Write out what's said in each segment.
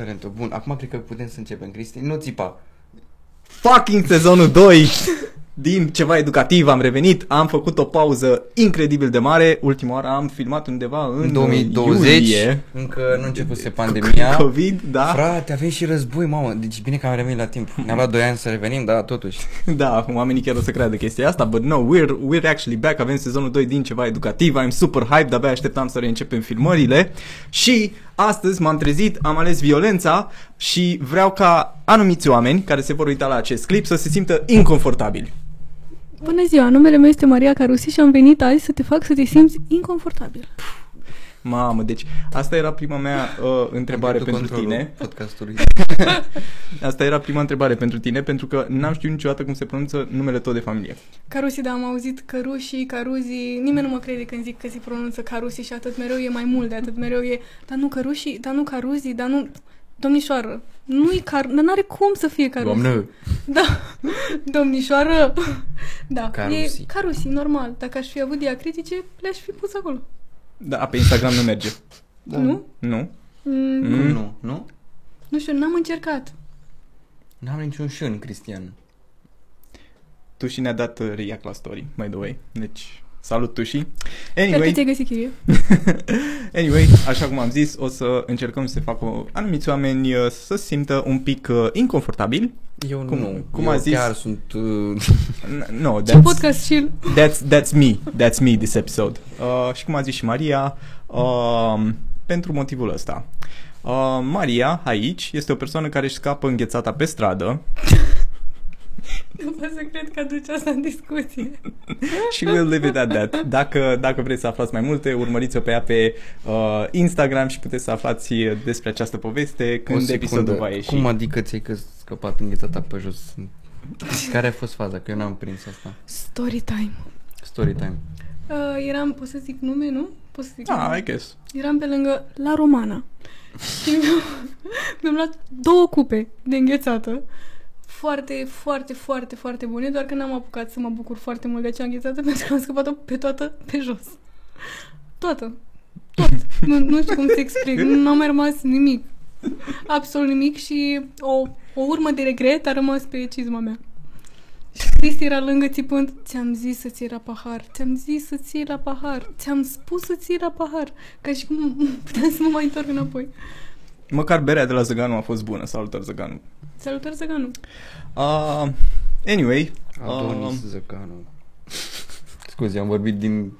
Talento. Bun, acum cred că putem să începem, Cristi. Nu țipa. Fucking sezonul 2 din ceva educativ am revenit, am făcut o pauză incredibil de mare, ultima oară am filmat undeva în În 2020, iulie. încă nu începuse pandemia. COVID, da. Frate, avem și război, mamă. Deci bine că am revenit la timp. Ne-a luat 2 ani să revenim, dar totuși. Da, oamenii chiar o să creadă chestia asta, but no, we're, we're actually back, avem sezonul 2 din ceva educativ, I'm super hyped, abia așteptam să reîncepem filmările și astăzi m-am trezit, am ales violența și vreau ca anumiți oameni care se vor uita la acest clip să se simtă inconfortabili. Bună ziua, numele meu este Maria Carusi și am venit azi să te fac să te simți inconfortabil. Mamă, deci asta era prima mea uh, întrebare Am pentru pierdut controlul tine. Podcastului. Asta era prima întrebare pentru tine, pentru că n-am știut niciodată cum se pronunță numele tău de familie. Carusi, da, am auzit Căruși, Caruzi, nimeni nu mă crede când zic că se pronunță Carusi și atât mereu e mai mult de atât mereu e, dar nu Căruși, dar nu Caruzi, dar nu... Domnișoară, nu-i car... Dar n-are cum să fie Carusi. Doamnă, Da, domnișoară. Da, Carusi. e Carusi, normal. Dacă aș fi avut diacritice, le-aș fi pus acolo. Da, pe Instagram nu merge. da. Nu? Nu? Mm, Nu, Mm. nu, nu? nu știu, n-am încercat. N-am niciun șân, Cristian. Tu și ne-a dat uh, react la story, by the way. Deci, salut tu și. Cred că Anyway, ți-ai găsit chirie. anyway, așa cum am zis, o să încercăm să se facă anumiți oameni uh, să se simtă un pic uh, inconfortabil. Eu Cum- nu. cum Eu a zis? chiar sunt... Uh, N- No, Ce that's, podcast și that's, that's me, that's me this episode. Uh, și cum a zis și Maria, uh, pentru motivul ăsta. Uh, Maria, aici, este o persoană care își scapă înghețata pe stradă Nu pot să cred că aduci asta în discuție. și we'll leave it at that. Dacă, dacă vreți să aflați mai multe, urmăriți-o pe ea pe uh, Instagram și puteți să aflați despre această poveste o când secundă. episodul va ieși. Cum adică ți-ai că scăpat înghețata pe jos? Care a fost faza? Că eu n-am prins asta. Story time. Story time. Uh, eram, pot să zic nume, nu? Pot să zic Ah, nume? I guess. Eram pe lângă La Romana. Și mi-am, mi-am luat două cupe de înghețată. Foarte, foarte, foarte, foarte bune, doar că n-am apucat să mă bucur foarte mult de acea înghețată pentru că am scăpat-o pe toată pe jos. Toată. Tot. Nu, nu știu cum să explic. Nu a mai rămas nimic. Absolut nimic și o, o urmă de regret a rămas pe cizma mea. Și Cristi era lângă țipând, ți-am zis să-ți iei la pahar, ți-am zis să-ți iei la pahar, ți-am spus să-ți iei la pahar, ca și cum puteam să mă mai întorc înapoi. Măcar berea de la Zăganu a fost bună. Salutări, Zăganu. Salutări, Zăganu! Uh, anyway, Adonis uh, Zăcanu. Scuze, am vorbit din...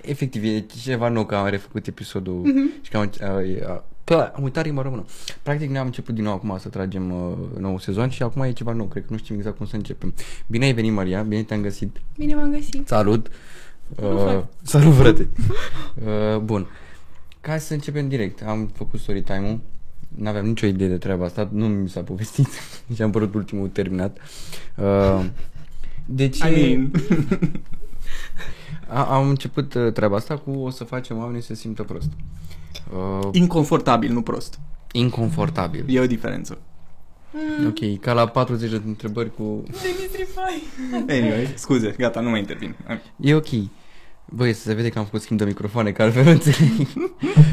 Efectiv, e ceva nou că am refăcut episodul Mhm. și că am, a, a, că am uitat rimba română. Practic ne-am început din nou acum să tragem uh, nou sezon și acum e ceva nou, cred că nu știm exact cum să începem. Bine ai venit, Maria, bine te-am găsit. Bine v-am găsit! Salut! Salut, frate. salut, frate! uh, bun. Ca să începem direct, am făcut story time-ul. N-aveam nicio idee de treaba asta, nu mi s-a povestit. Nici am părut ultimul terminat. Uh, deci... I mean, A, am început uh, treaba asta cu o să facem oamenii să se simtă prost. Uh, inconfortabil, nu prost. inconfortabil. E o diferență. Mm, Ok, ca la 40 de întrebări cu... Dimitri Fai! Anyway, scuze, gata, nu mai intervin. E ok. Băi, să se vede că am făcut schimb de microfoane, că altfel nu înțeleg.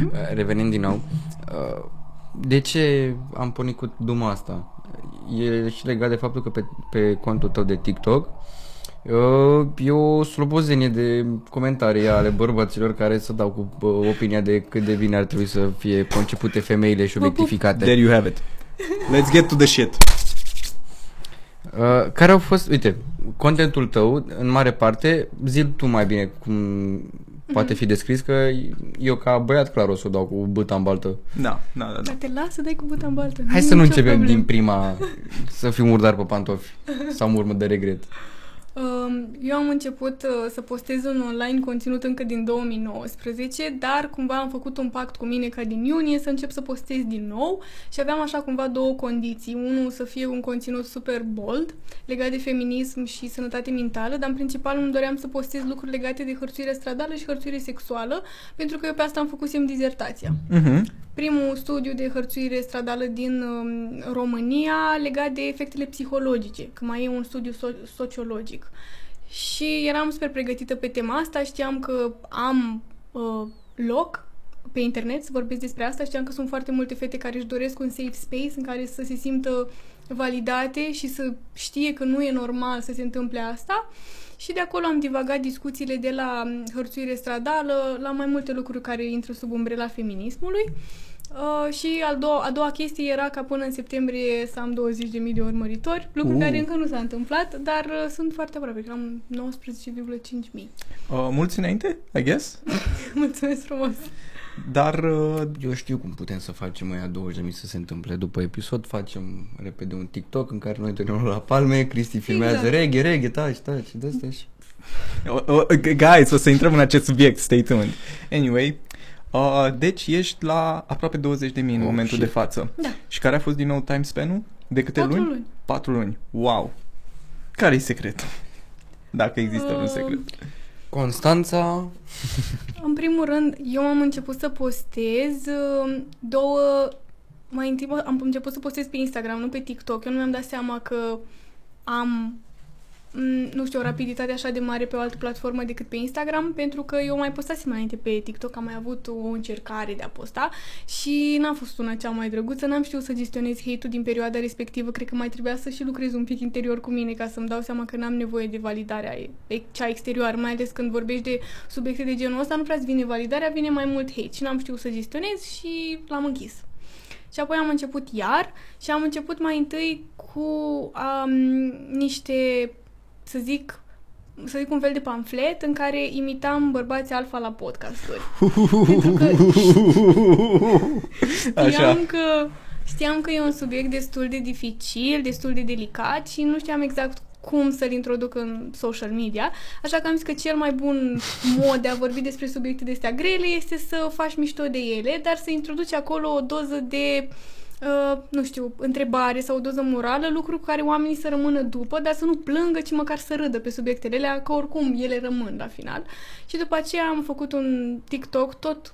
Uh, Revenind din nou. uh, De ce am pornit cu duma asta? E și legat de faptul că pe, pe contul tău de TikTok uh, e o slobozenie de comentarii ale bărbaților care să dau cu uh, opinia de cât de bine ar trebui să fie concepute femeile și Vă pup. obiectificate. There you have it. Let's get to the shit. Uh, care au fost, uite, contentul tău, în mare parte, zi tu mai bine cum poate fi descris, că eu ca băiat clar o să o dau cu băta în baltă. Da, da, da. da. Dar te las să dai cu buta în baltă. Hai e să nu nicio începem problemă. din prima să fiu murdar pe pantofi sau în urmă de regret. Um, Eu am început uh, să postez un online conținut încă din 2019, dar cumva am făcut un pact cu mine ca din iunie să încep să postez din nou și aveam așa cumva două condiții. Unul să fie un conținut super bold, legat de feminism și sănătate mentală, dar în principal îmi doream să postez lucruri legate de hărțuire stradală și hărțuire sexuală, pentru că eu pe asta am făcusem dizertația Mhm. Primul studiu de hărțuire stradală din um, România legat de efectele psihologice, că mai e un studiu so- sociologic. Și eram super pregătită pe tema asta, știam că am uh, loc pe internet să vorbesc despre asta. Știam că sunt foarte multe fete care își doresc un safe space în care să se simtă validate și să știe că nu e normal să se întâmple asta. Și de acolo am divagat discuțiile de la mm, hărțuire stradală la mai multe lucruri care intră sub umbrela feminismului. Uh, și al doua, a doua chestie era ca până în septembrie să am 20.000 de urmăritori, lucru Uh. care încă nu s-a întâmplat, dar uh, sunt foarte aproape, că am 19,5 mii. Uh, mulți înainte, I guess. Mulțumesc frumos! Dar uh, Eu știu cum putem să facem aia 20.000 să se întâmple. După episod facem repede un TikTok în care noi dăm la palme, Cristi filmează Exact. reghe, reghe, taci, taci, de astea și... O- o- Guys, o să intrăm în acest subiect, stay tuned. Anyway, uh, deci ești la aproape 20 de mii în Oh, momentul shit. de față. Da. Și care a fost din nou time span-ul? De câte Patru luni? luni. 4 luni. Wow. Care e secretul? Dacă există un Uh, secret. Constanța, În primul rând, eu am început să postez uh, două... Mai întâi am început să postez pe Instagram, nu pe TikTok. Eu nu mi-am dat seama că am, m, nu știu, o rapiditate așa de mare pe o altă platformă decât pe Instagram, pentru că eu mai postasem înainte pe TikTok, am mai avut o încercare de a posta și n-a fost una cea mai drăguță, n-am știut să gestionez hate-ul din perioada respectivă, cred că mai trebuia să și lucrez un pic interior cu mine ca să-mi dau seama că n-am nevoie de validarea e- cea exterioară, mai ales când vorbești de subiecte de genul ăsta, nu prea vine validarea, vine mai mult hate și n-am știut să gestionez și l-am închis. Și apoi am început iar și am început mai întâi cu um, niște, să zic, să zic un fel de pamflet în care imitam bărbații alfa la podcasturi. Pentru că Așa. știam că, știam că e un subiect destul de dificil, destul de delicat și nu știam exact cum să-l introduc în social media, așa că am zis că cel mai bun mod de a vorbi despre subiecte de astea grele este să faci mișto de ele, dar să introduci acolo o doză de uh, nu știu, întrebare sau o doză morală, lucru cu care oamenii să rămână după, dar să nu plângă, ci măcar să râdă pe subiectele alea, că oricum ele rămân la final. Și după aceea am făcut un TikTok, tot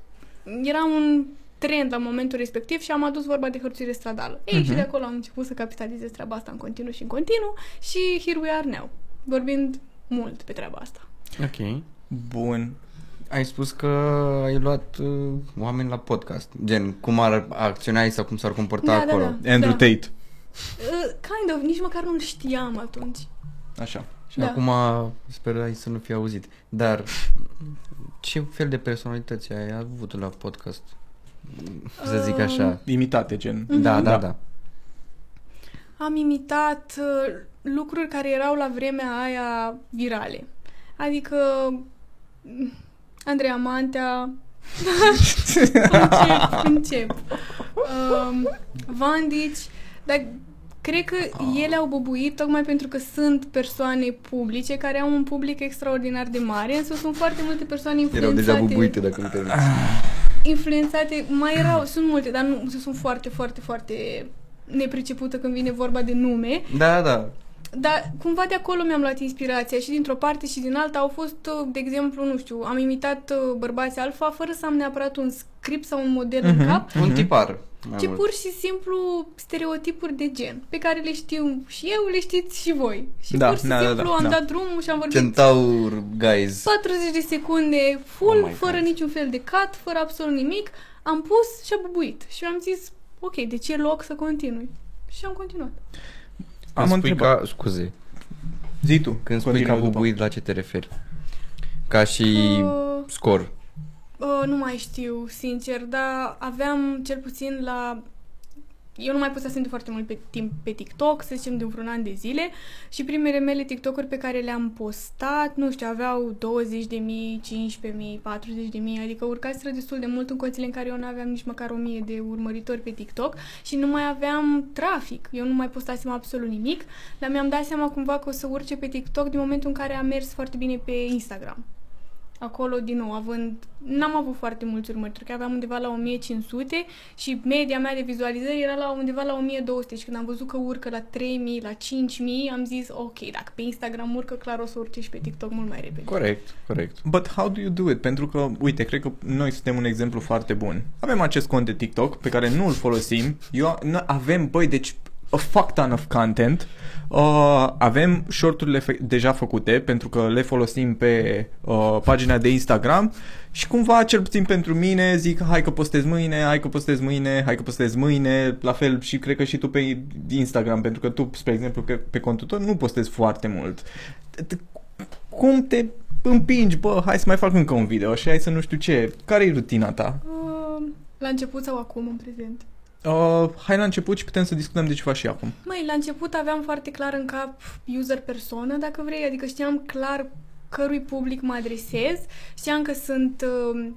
era un trend la momentul respectiv și am adus vorba de hărțuire stradală. Ei, și de acolo am început să capitalizez treaba asta în continuu și în continuu și here we are now, vorbind mult pe treaba asta. ok. Bun. Ai spus că ai luat uh, oameni la podcast, gen cum ar acționa sau cum s-ar comporta Da, da, acolo. da. Andrew Tate. Uh, kind of, nici măcar nu-l știam atunci. Așa. Și Da. acum sperai să nu fie auzit. Dar ce fel de personalități ai avut la podcast? Să zic așa. Imitate, gen. Da, da, Da. da. Am imitat uh, lucruri care erau la vremea aia virale. Adică mm, Andreea Mantea încep, încep. Um, Vandici, dar cred că ele au bubuit tocmai pentru că sunt persoane publice care au un public extraordinar de mare, însă sunt foarte multe persoane Erau influențate deja bubuite dacă nu te influențate, mai erau, sunt multe, dar nu sunt foarte, foarte, foarte nepricepută când vine vorba de nume, Da, da. Dar cumva de acolo mi-am luat inspirația și dintr-o parte și din alta au fost, uh, de exemplu, nu știu, am imitat uh, bărbați alfa fără să am neapărat un script sau un model în Mhm. cap, Un tipar. mai ci mult. pur și simplu stereotipuri de gen, pe care le știu și eu, le știți și voi. Și Da, pur și da, da, simplu da, am da. dat drumul și am vorbit Centaur, guys. 40 de secunde full, Oh my fără God. niciun fel de cut, fără absolut nimic. Am pus și a bubuit. Și am zis, ok, deci e loc să continui. Și am continuat. Am Când o spui întrebare. ca, scuze, Zi tu. când spui că continuă a după. bubuit, la ce te referi? Ca și Uh, scor. uh, nu mai știu, sincer, dar aveam cel puțin la... Eu nu mai postasem de foarte mult pe timp pe TikTok, să zicem de vreun an de zile și primele mele TikTok-uri pe care le-am postat, nu știu, aveau 20 de mii, 15 mii, 40 de mii, adică urcaseră destul de mult în condițiile în care eu nu aveam nici măcar 1000 de urmăritori pe TikTok și nu mai aveam trafic. Eu nu mai postasem absolut nimic, dar mi-am dat seama cumva că o să urce pe TikTok din momentul în care a mers foarte bine pe Instagram. Acolo, din nou, având... N-am avut foarte mulți urmăritori, că aveam undeva la 1500 și media mea de vizualizări era la undeva la 1200 și când am văzut că urcă la 3000, la 5000, am zis, ok, dacă pe Instagram urcă, clar o să urce și pe TikTok mult mai repede. Corect, corect. But how do you do it? Pentru că, uite, cred că noi suntem un exemplu foarte bun. Avem acest cont de TikTok pe care nu îl folosim. Eu, noi avem, băi, deci a fuck ton of content. Uh, avem shorturile fe- deja făcute pentru că le folosim pe uh, pagina de Instagram și cumva, cel puțin pentru mine, zic hai că postez mâine, hai că postez mâine, hai că postez mâine, la fel și cred că și tu pe Instagram, pentru că tu, spre exemplu, pe, pe contul tău nu postezi foarte mult. Cum te împingi, bă, hai să mai fac încă un video și hai să nu știu ce. Care e rutina ta? Uh, la început sau acum, în prezent? Uh, hai la început și putem să discutăm de ce faci și acum. Măi, la început aveam foarte clar în cap user-persoană, dacă vrei, adică știam clar cărui public mă adresez, știam că sunt uh,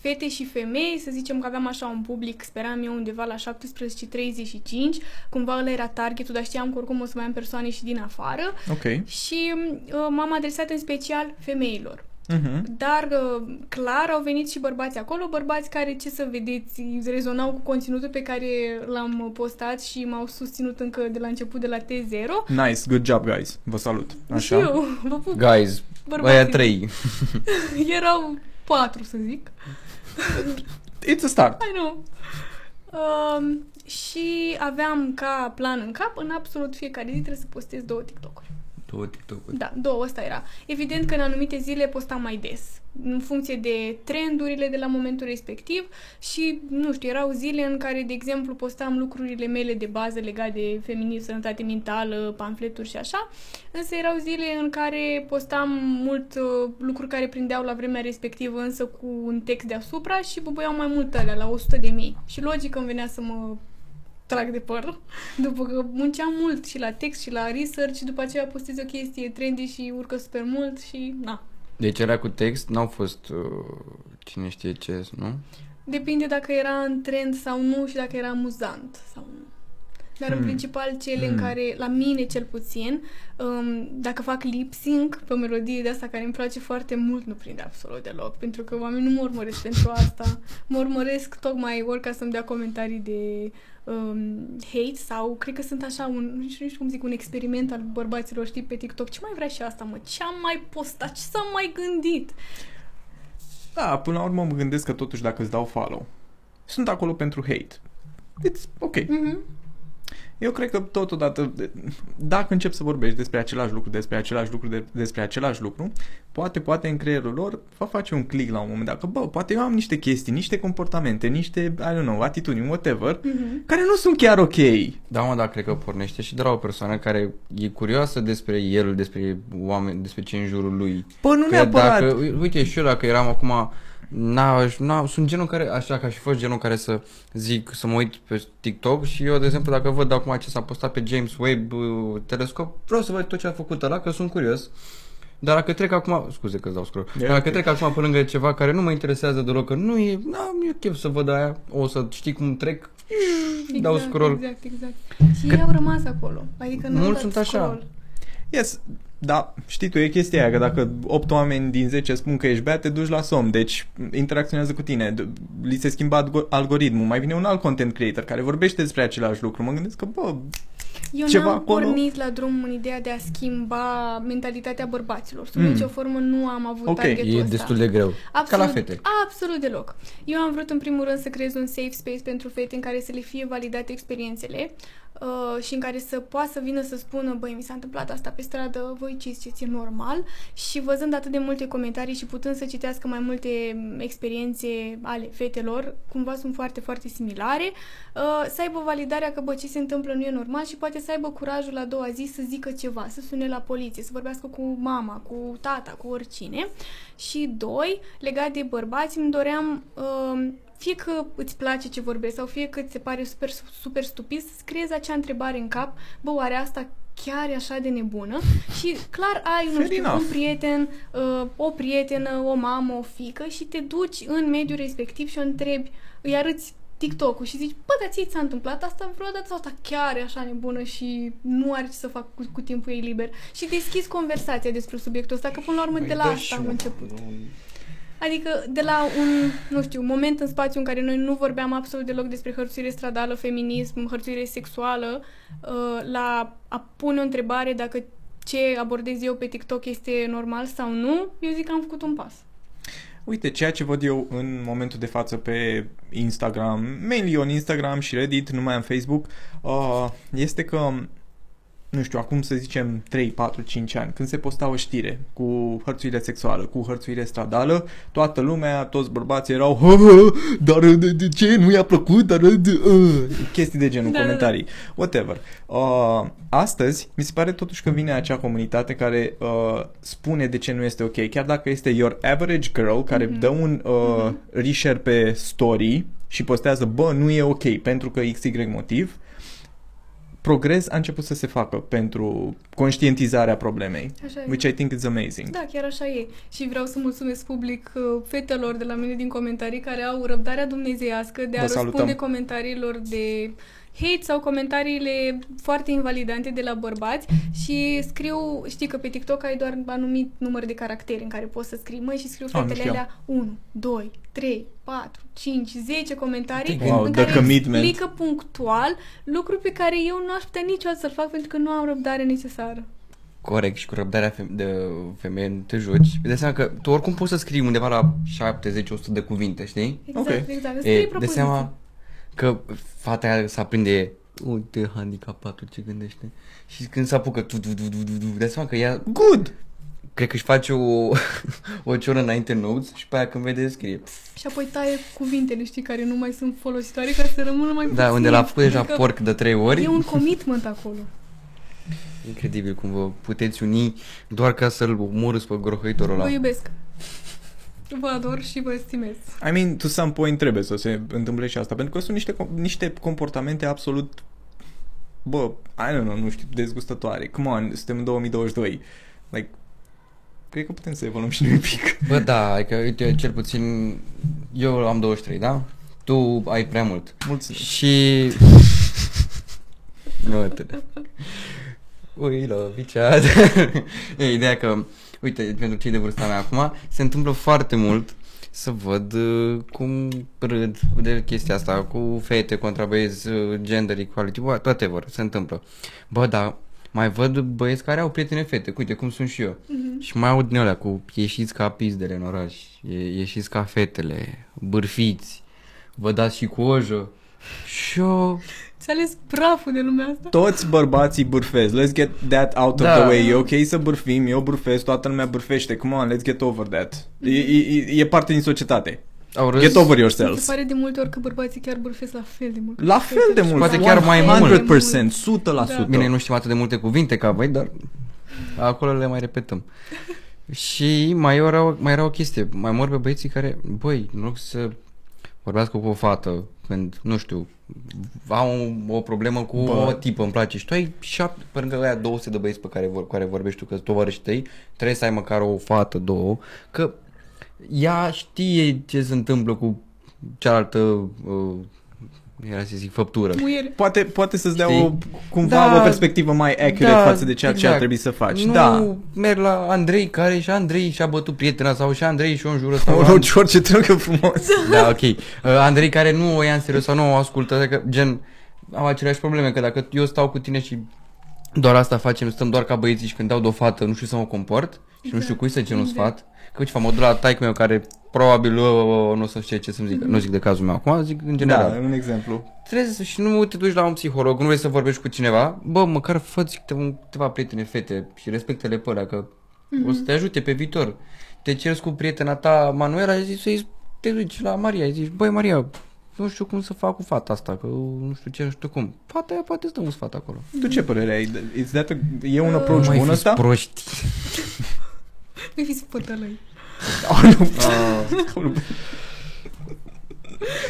fete și femei, să zicem că aveam așa un public, speram eu undeva la 17-35, cumva ăla era targetul, dar știam că oricum o să mai am persoane și din afară Ok. și uh, m-am adresat în special femeilor. Uh-huh. Dar, uh, clar, au venit și bărbați acolo, bărbați care, ce să vedeți, rezonau cu conținutul pe care l-am postat și m-au susținut încă de la început, de la T0. Nice, good job, guys. Vă salut. Așa. Și eu, vă pup, Guys, bărbații. aia trei. Erau patru, să zic. It's a start. I know. Um, și aveam ca plan în cap, în absolut fiecare zi trebuie să postez două TikTok-uri. Două TikTok-uri. Da, două, ăsta era. Evident că în anumite zile postam mai des, în funcție de trendurile de la momentul respectiv și, nu știu, erau zile în care, de exemplu, postam lucrurile mele de bază legate de feminism, sănătate mentală, pamfleturi și așa, însă erau zile în care postam mult uh, lucruri care prindeau la vremea respectivă, însă cu un text deasupra și bubuiau mai mult alea, la 100 de mii. Și logic îmi venea să mă trag de păr, după că munceam mult și la text și la research și după aceea postez o chestie trendy și urcă super mult și na. Deci era cu text, n-au fost uh, cine știe ce, nu? Depinde dacă era în trend sau nu și dacă era amuzant sau nu. Dar în Hmm. principal cele Hmm. în care, la mine cel puțin, um, dacă fac lip sync pe o melodie de asta care îmi place foarte mult, nu prinde absolut deloc, pentru că oamenii nu mă urmăresc pentru asta. Mă urmăresc tocmai ori ca să-mi dea comentarii de um, hate sau cred că sunt așa un, nu știu, nu știu cum zic, un experiment al bărbaților, știi, pe TikTok. Ce mai vrea și asta, mă? Ce am mai postat? Ce s-am mai gândit? Da, până la urmă mă gândesc că totuși dacă îți dau follow, sunt acolo pentru hate. It's ok. Mhm. Eu cred că totodată, dacă încep să vorbești despre același lucru, despre același lucru, de, despre același lucru, poate, poate în creierul lor va face un click la un moment dat, că bă, poate eu am niște chestii, niște comportamente, niște, I don't know, atitudini, whatever, Mhm. care nu sunt chiar ok. Da, mă, dar cred că pornește și de la o persoană care e curioasă despre el, despre oameni, despre ce în jurul lui. Bă, nu Că neapărat. Dacă, uite, și eu dacă eram acum, n-aș, n sunt genul care, așa că aș fi fost genul care să zic, să mă uit pe TikTok și eu, de exemplu, dacă văd acum ce s-a postat pe James Webb uh, telescop, vreau să văd tot ce a făcut ăla, că sunt curios. Dar dacă trec acum, scuze că îți dau scroll, E dar dacă ok. trec acum pe lângă ceva care nu mă interesează deloc, că nu e, na, e chef să văd aia, o să știi cum trec, dau scroll. Exact, exact. Și ei au rămas acolo. Adică nu Mulți sunt așa. Yes, da, știi tu, e chestia aia, că dacă 8 oameni din 10 spun că ești beat, te duci la somn, deci interacționează cu tine, D- li se schimbă algo- algoritmul, mai vine un alt content creator care vorbește despre același lucru, mă gândesc că, bă, Eu Ceva n-am acolo? pornit la drum în ideea de a schimba mentalitatea bărbaților. Sub Mm. nicio formă nu am avut Ok, targetul E ăsta. destul de greu. Absolut, Ca la fete. Absolut deloc. Eu am vrut în primul rând să creez un safe space pentru fete în care să le fie validate experiențele uh, și în care să poată să vină să spună, băi, mi s-a întâmplat asta pe stradă, voi ce ziceți, e normal? Și văzând atât de multe comentarii și putând să citească mai multe m, experiențe ale fetelor, cumva sunt foarte, foarte similare, uh, să aibă validarea că, bă, ce se întâmplă nu e normal și poate să aibă curajul la a doua zi să zică ceva, să sune la poliție, să vorbească cu mama, cu tata, cu oricine. Și doi, legat de bărbați, îmi doream uh, fie că îți place ce vorbesc sau fie că ți se pare super, super stupid, să creezi acea întrebare în cap, bă, oare asta chiar e așa de nebună? Și clar ai, nu Fair știu, enough. un prieten, uh, o prietenă, o mamă, o fică și te duci în mediul respectiv și o întrebi, îi arăți TikTok-ul și zici, bă, dar ție ți-a întâmplat asta vreodată sau asta chiar e așa nebună și nu are ce să fac cu, cu timpul ei liber? Și deschizi conversația despre subiectul ăsta, că până la urmă de la asta am început. Adică de la un, nu știu, moment în spațiu în care noi nu vorbeam absolut deloc despre hărțuire stradală, feminism, hărțuire sexuală, uh, la a pune o întrebare dacă ce abordez eu pe TikTok este normal sau nu, eu zic că am făcut un pas. Uite, ceea ce văd eu în momentul de față pe Instagram, mainly on Instagram și Reddit, nu mai am Facebook, uh, este că nu știu, acum să zicem 3, 4, 5 ani, când se posta o știre cu hărțuire sexuală, cu hărțuire stradală, toată lumea, toți bărbații erau "Hă, hă, dar de, de ce nu i-a plăcut, dar de, uh, chestii de genul, Da, da, da. comentarii, whatever. Uh, astăzi, mi se pare totuși că vine acea comunitate care uh, spune de ce nu este ok, chiar dacă este your average girl care Mhm. dă un uh, reshare pe story și postează, bă, nu e ok pentru că XY motiv, progres a început să se facă pentru conștientizarea problemei, Așa e. which I think is amazing. Da, chiar așa e. Și vreau să mulțumesc public uh, fetelor de la mine din comentarii care au răbdarea dumnezeiască de a Vă răspunde salutăm. comentariilor de hate sau comentariile foarte invalidante de la bărbați și scriu, știi că pe TikTok ai doar anumit număr de caractere în care poți să scrii, măi, și scriu Ah, nu fetele știam. alea 1, 2, 3, 4, 5, 10 comentarii Wow, în the care commitment. explică punctual lucruri pe care eu nu aș putea niciodată să-l fac pentru că nu am răbdare necesară. Corect, și cu răbdarea fem- de femeie nu te joci. Îți dai seama că tu oricum poți să scrii undeva la 70-100 de cuvinte, știi? Exact, Ok. exact. Îți E, scrii de propoziții. seama că fata aia s-a prinde uite handicapatul ce gândește și când se apucă tu, tu, tu, tu, tu, tu, de seama că ea Good! cred că își face o, o cioră înainte în notes și pe aia când vede scrie pf, Și apoi taie cuvintele, știi, care nu mai sunt folositoare ca să rămână mai da, puțin. unde l-a făcut deja Adică porc de trei ori E un commitment acolo. incredibil cum vă puteți uni doar ca să-l omorâți pe grohăitorul ăla Vă iubesc. Vă ador și vă estimez. I mean, to some point trebuie să se întâmple și asta, pentru că sunt niște, com- niște comportamente absolut, bă, I don't know, nu știu, dezgustătoare. Come on, suntem în 2022. Like, cred că putem să evoluăm și noi un pic. Bă, da, adică, uite, cel puțin eu am 23, da? Tu ai prea mult. Mulțumesc. Și... nu, uite. Ui, love each other. e ideea că, uite, pentru cei de vârsta mea acum, se întâmplă foarte mult să văd uh, cum râd de chestia asta cu fete contra băieți, uh, gender equality, bă, toate vor, se întâmplă. Bă, da, mai văd băieți care au prietene fete, uite cum sunt și eu. Mhm. Și mai aud din alea cu ieșiți ca pizdele în oraș, e, ieșiți ca fetele, bârfiți, vă dați și cu ojă. Și eu... Ți-a ales praful de lumea asta? Toți bărbații bârfesc. Let's get that out of Da. the way. E ok să bârfim, eu bârfesc, toată lumea bârfește. Come on, let's get over that. E, e, e parte din societate. Au râs, Get over Mi se yourselves. pare de multe ori că bărbații chiar bârfesc la fel de mult. La fel de mult. Poate chiar mai mult. 100%, 100%. Bine, nu știm atât de multe cuvinte ca voi, dar acolo le mai repetăm. Și mai era, o- mai era o chestie, mai mor pe băieții care, băi, în loc să vorbească cu o fată când, nu știu, au o, o problemă cu Bă. o tipă, îmi place și tu ai șapte, pe lângă aia 200 de băieți pe care, vor, care vorbești tu, că tovarășii tăi, trebuie să ai măcar o fată, două, că ea știe ce se întâmplă cu cealaltă, uh, era să zic, făptură. Muiere. Poate, poate să-ți dea Știi? o, cumva Da. o perspectivă mai accurate Da, față de ceea ce ar exact. trebui să faci. Nu Da. merg la Andrei care și Andrei și-a bătut prietena sau și Andrei și o înjură sau... O rogi orice trâncă frumos. da, ok. Uh, Andrei care nu o ia în serios sau nu o ascultă, adică gen au aceleași probleme, că dacă eu stau cu tine și doar asta facem, stăm doar ca băieții și când dau de o fată nu știu să mă comport și nu știu cui să cer un Exact. sfat. Că uite, mă duc la taică meu care probabil uh, nu o să știe ce să-mi zic, nu zic de cazul meu acum, zic în general. Da, un exemplu. Trebuie să și nu te duci la un psiholog, nu vrei să vorbești cu cineva, bă, măcar fă-ți câteva, câteva prietene fete și respectă-le pe alea, că o să te ajute pe viitor. Te ceri cu prietena ta, Manuela, ai zis să te duci la Maria, ai zis, băi, Maria, nu știu cum să fac cu fata asta, că nu știu ce, nu știu cum. Fata aia poate să dă un sfat acolo. Tu ce părere ai? Is that a, e un approach Nu mai bun fiți ăsta? proști. Nu fiți pătălăi. Oh, nu.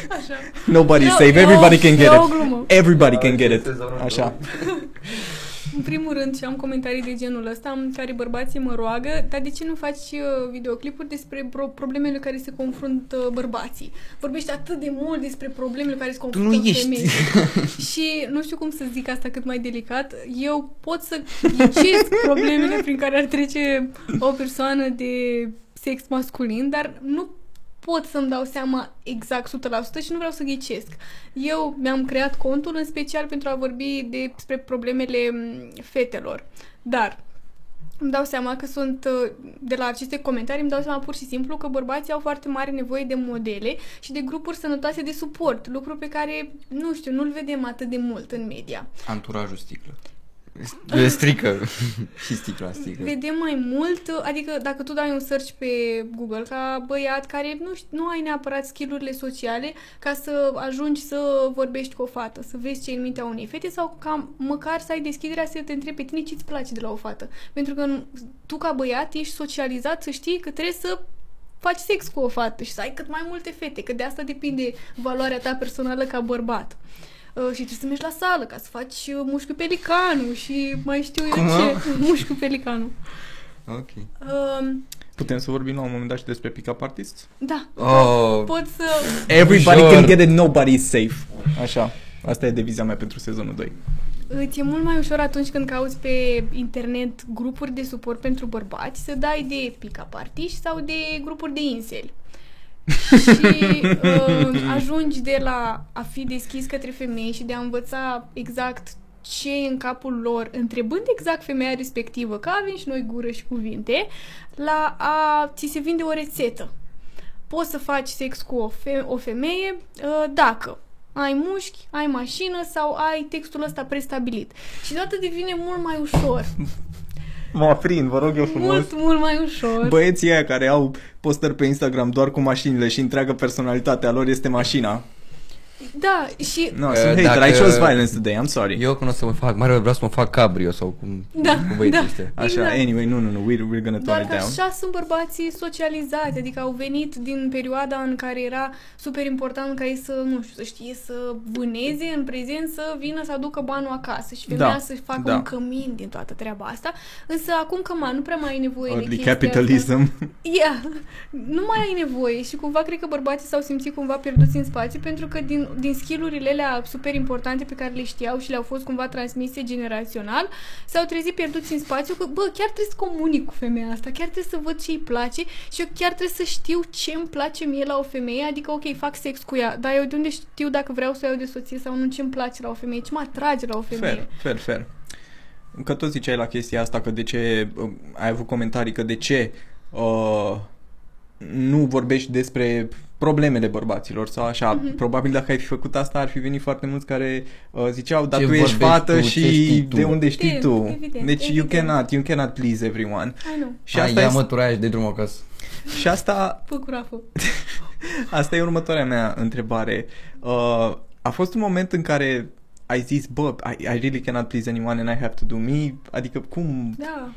Așa. Nobody E o- safe, e everybody o- can get e o it. glumă. Everybody can get it. Așa. În primul rând, și am comentarii de genul ăsta în care bărbații mă roagă, dar de ce nu faci uh, videoclipuri despre pro- problemele care se confruntă bărbații? Vorbești atât de mult despre problemele care se confruntă nu ești. femeile. și nu știu cum să zic asta cât mai delicat. Eu pot să ghicesc problemele prin care ar trece o persoană de sex masculin, dar nu pot să-mi dau seama exact 100% și nu vreau să ghicesc. Eu mi-am creat contul în special pentru a vorbi despre problemele m, fetelor. Dar îmi dau seama că sunt, uh, de la aceste comentarii, îmi dau seama pur și simplu că bărbații au foarte mare nevoie de modele și de grupuri sănătoase de suport, lucru pe care, nu știu, nu-l vedem atât de mult în media. Anturajul sticlă. S- Strică. și sticla strică. Vedem mai mult, adică dacă tu dai un search pe Google ca băiat care nu, știu, nu ai neapărat skillurile sociale ca să ajungi să vorbești cu o fată, să vezi ce e în mintea unei fete sau ca măcar să ai deschiderea să te întrebi pe tine ce-ți place de la o fată. Pentru că tu ca băiat ești socializat să știi că trebuie să faci sex cu o fată și să ai cât mai multe fete, că de asta depinde valoarea ta personală ca bărbat. Uh, și trebuie să mergi la sală ca să faci uh, mușchiul pelicanul și mai știu eu Cum, mă? ce. mușchiul pelicanul. Ok. Uh, Putem să vorbim la un moment dat și despre pick-up artists? da, Oh, pot să... Everybody Ușor. can get it, nobody is safe. Așa. Asta e devizia mea pentru sezonul 2. Îți e mult mai ușor atunci când cauți pe internet grupuri de suport pentru bărbați să dai de pick-up artiști sau de grupuri de insel. Și uh, ajungi de la a fi deschis către femei și de a învăța exact ce e în capul lor, întrebând exact femeia respectivă, că avem și noi gură și cuvinte, la a ți se vinde o rețetă. Poți să faci sex cu o, fe- o femeie uh, dacă ai mușchi, ai mașină sau ai textul ăsta prestabilit. Și toată devine mult mai ușor. Mă aprind, vă rog eu frumos. Mult, mult mai ușor. Băieții aia care au postări pe Instagram doar cu mașinile și întreaga personalitatea lor este mașina. Da, și No, Eh, sunt hater. dacă- I chose violence today, I'm sorry. eu când o să mă fac mare, vreau să mă fac cabrio sau cum, Da, cu băieții da. ăștia. Așa, Exact. anyway, nu, nu, nu, we're, we're gonna tone doar it că down. așa sunt bărbații socializați, adică au venit din perioada în care era super important ca ei să, nu știu, să știe să vâneze în prezent, să vină să aducă banul acasă și femeia Da, să facă da. un cămin din toată treaba asta. Însă acum că man, nu prea mai ai nevoie de Early chestia asta. capitalism. Yeah. Nu mai ai nevoie și cumva cred că bărbații s-au simțit cumva pierduți în spațiu pentru că din, din skillurile alea super importante pe care le știau și le-au fost cumva transmise generațional, s-au trezit pierduți în spațiu că, bă, chiar trebuie să comunic cu femeia asta, chiar trebuie să văd ce îi place și eu chiar trebuie să știu ce îmi place mie la o femeie, adică, ok, fac sex cu ea, dar eu de unde știu dacă vreau să o iau de soție sau nu, ce îmi place la o femeie, ce mă atrage la o femeie. Fair, fair, fair. Că tot ziceai la chestia asta că de ce, uh, ai avut comentarii că de ce uh, nu vorbești despre problemele bărbaților sau așa. Mhm. Probabil dacă ai fi făcut asta ar fi venit foarte mulți care uh, ziceau, dar Ce tu ești vorbești fată tu, ce și știi tu?" de unde știi Evident, tu. evident, deci you evident. cannot, you cannot please everyone. Ai nu, Și Hai, asta, ia este, mă turaia de drum acasă. și asta păcurafă. Asta e următoarea mea întrebare. Uh, a fost un moment în care ai zis, bă, I, I really cannot please anyone and I have to do me? Adică cum? Da.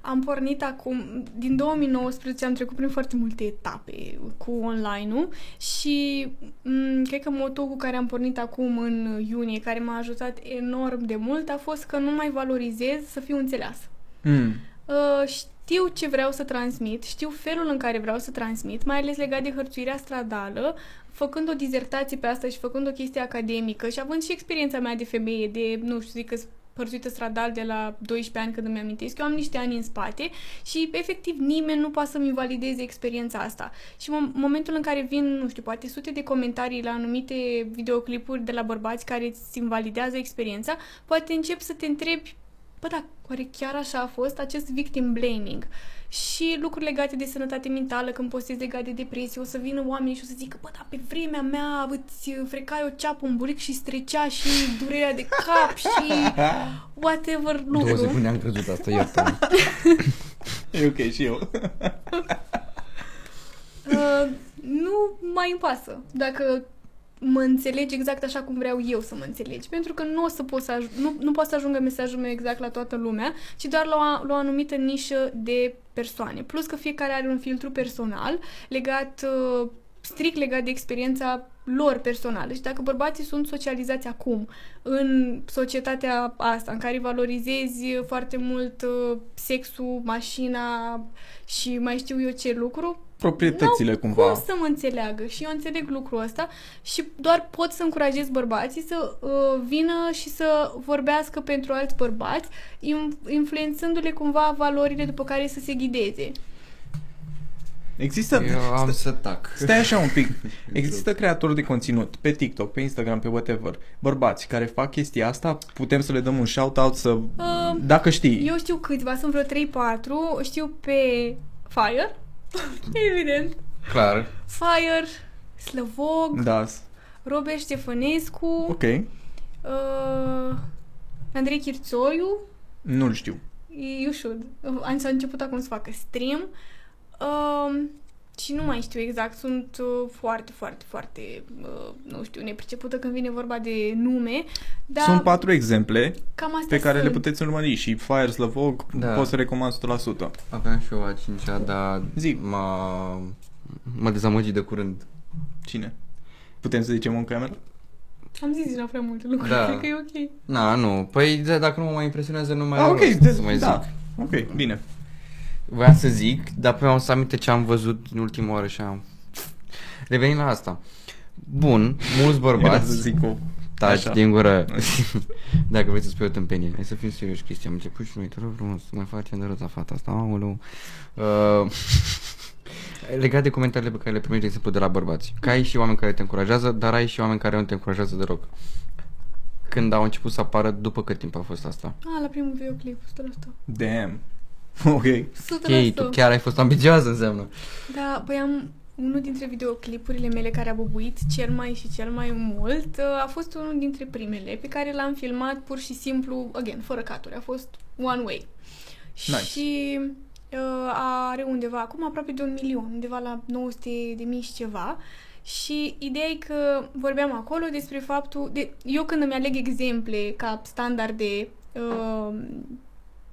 Am pornit acum, din 2019 am trecut prin foarte multe etape cu online-ul și m- cred că motul cu care am pornit acum în iunie, care m-a ajutat enorm de mult, a fost că nu mai valorizez să fiu înțeleasă. Mm. Uh, știu ce vreau să transmit, știu felul în care vreau să transmit, mai ales legat de hărțuirea stradală, făcând o dizertație pe asta și făcând o chestie academică și având și experiența mea de femeie, de, nu știu, zic că hărțuită stradal de la 12 ani când îmi amintesc. Eu am niște ani în spate și efectiv nimeni nu poate să-mi invalideze experiența asta. Și în momentul în care vin, nu știu, poate sute de comentarii la anumite videoclipuri de la bărbați care îți invalidează experiența, poate încep să te întrebi bă, da, oare chiar așa a fost acest victim blaming? Și lucruri legate de sănătate mentală, când postezi legat de depresie, o să vină oamenii și o să zică, bă, da, pe vremea mea îți frecai o ceapă în buric și strecea și durerea de cap și whatever Două lucru. secunde am crezut asta, iartă E ok și eu. Uh, nu mai îmi pasă dacă mă înțelegi exact așa cum vreau eu să mă înțelegi. Pentru că nu o să pot să aj- nu, nu poate să ajungă mesajul meu exact la toată lumea, ci doar la o, la o anumită nișă de persoane. Plus că fiecare are un filtru personal legat uh, strict legat de experiența lor personală. Și dacă bărbații sunt socializați acum în societatea asta, în care valorizezi foarte mult uh, sexul, mașina și mai știu eu ce lucru, Proprietățile N-au cumva. cum să mă înțeleagă și eu înțeleg lucrul ăsta și doar pot să încurajez bărbații să uh, vină și să vorbească pentru alți bărbați, in- influențându-le cumva valorile după care să se ghideze. Există... Eu am să tac. Stai așa un pic. Există creatori de conținut pe TikTok, pe Instagram, pe whatever, bărbați care fac chestia asta, putem să le dăm un shout-out să... Uh, Dacă știi. Eu știu câțiva, sunt vreo 3-4, știu pe Fire, evident, Clar. Fire, Slăvog, Da. Robert Ștefănescu, Ok. uh, Andrei Chirțoiu, Nu-l știu. you should. Uh, S-a început acum să facă stream. Uh, și nu mai știu exact, sunt uh, foarte, foarte, foarte, uh, nu știu, nepricepută când vine vorba de nume, dar Sunt patru exemple cam astea pe care le sunt. puteți urmări și Fire Slavog Da. pot să recomand 100%. Aveam și eu a cincea, dar Zi. m-a, m-a dezamăgit de curând. Cine? Putem să zicem în cameră? Am zis deja prea multe lucruri, Da. cred că e ok. Na, nu. Păi da, dacă nu mă mai impresionează, nu mai Ah, am ok, rost de- să mai da. zic. Ok, bine. Voiam să zic, dar pe am să aminte ce am văzut în ultima oară și am... Revenind la asta. Bun, mulți Era să bărbați... zic o... Taci Așa. din gură. Dacă vreți să spui o tâmpenie. Hai să fim serioși, Cristi. Am început și noi, te rog frumos, să mai facem de răța fata asta. Aoleu. Uh, legat de comentariile pe care le primești, de exemplu, de la bărbați. Că ai și oameni care te încurajează, dar ai și oameni care nu te încurajează deloc. Când au început să apară, după cât timp a fost asta? Ah, la primul videoclip, 100%. Damn. Ok. 100%. Ok, tu chiar ai fost ambițioasă, înseamnă. Da, păi am unul dintre videoclipurile mele care a bubuit cel mai și cel mai mult uh, a fost unul dintre primele pe care l-am filmat pur și simplu, again, fără caturi, a fost one way. Nice. Și uh, are undeva, acum aproape de un milion, undeva la 900 de mii și ceva. Și ideea e că vorbeam acolo despre faptul, de, eu când îmi aleg exemple ca standarde uh,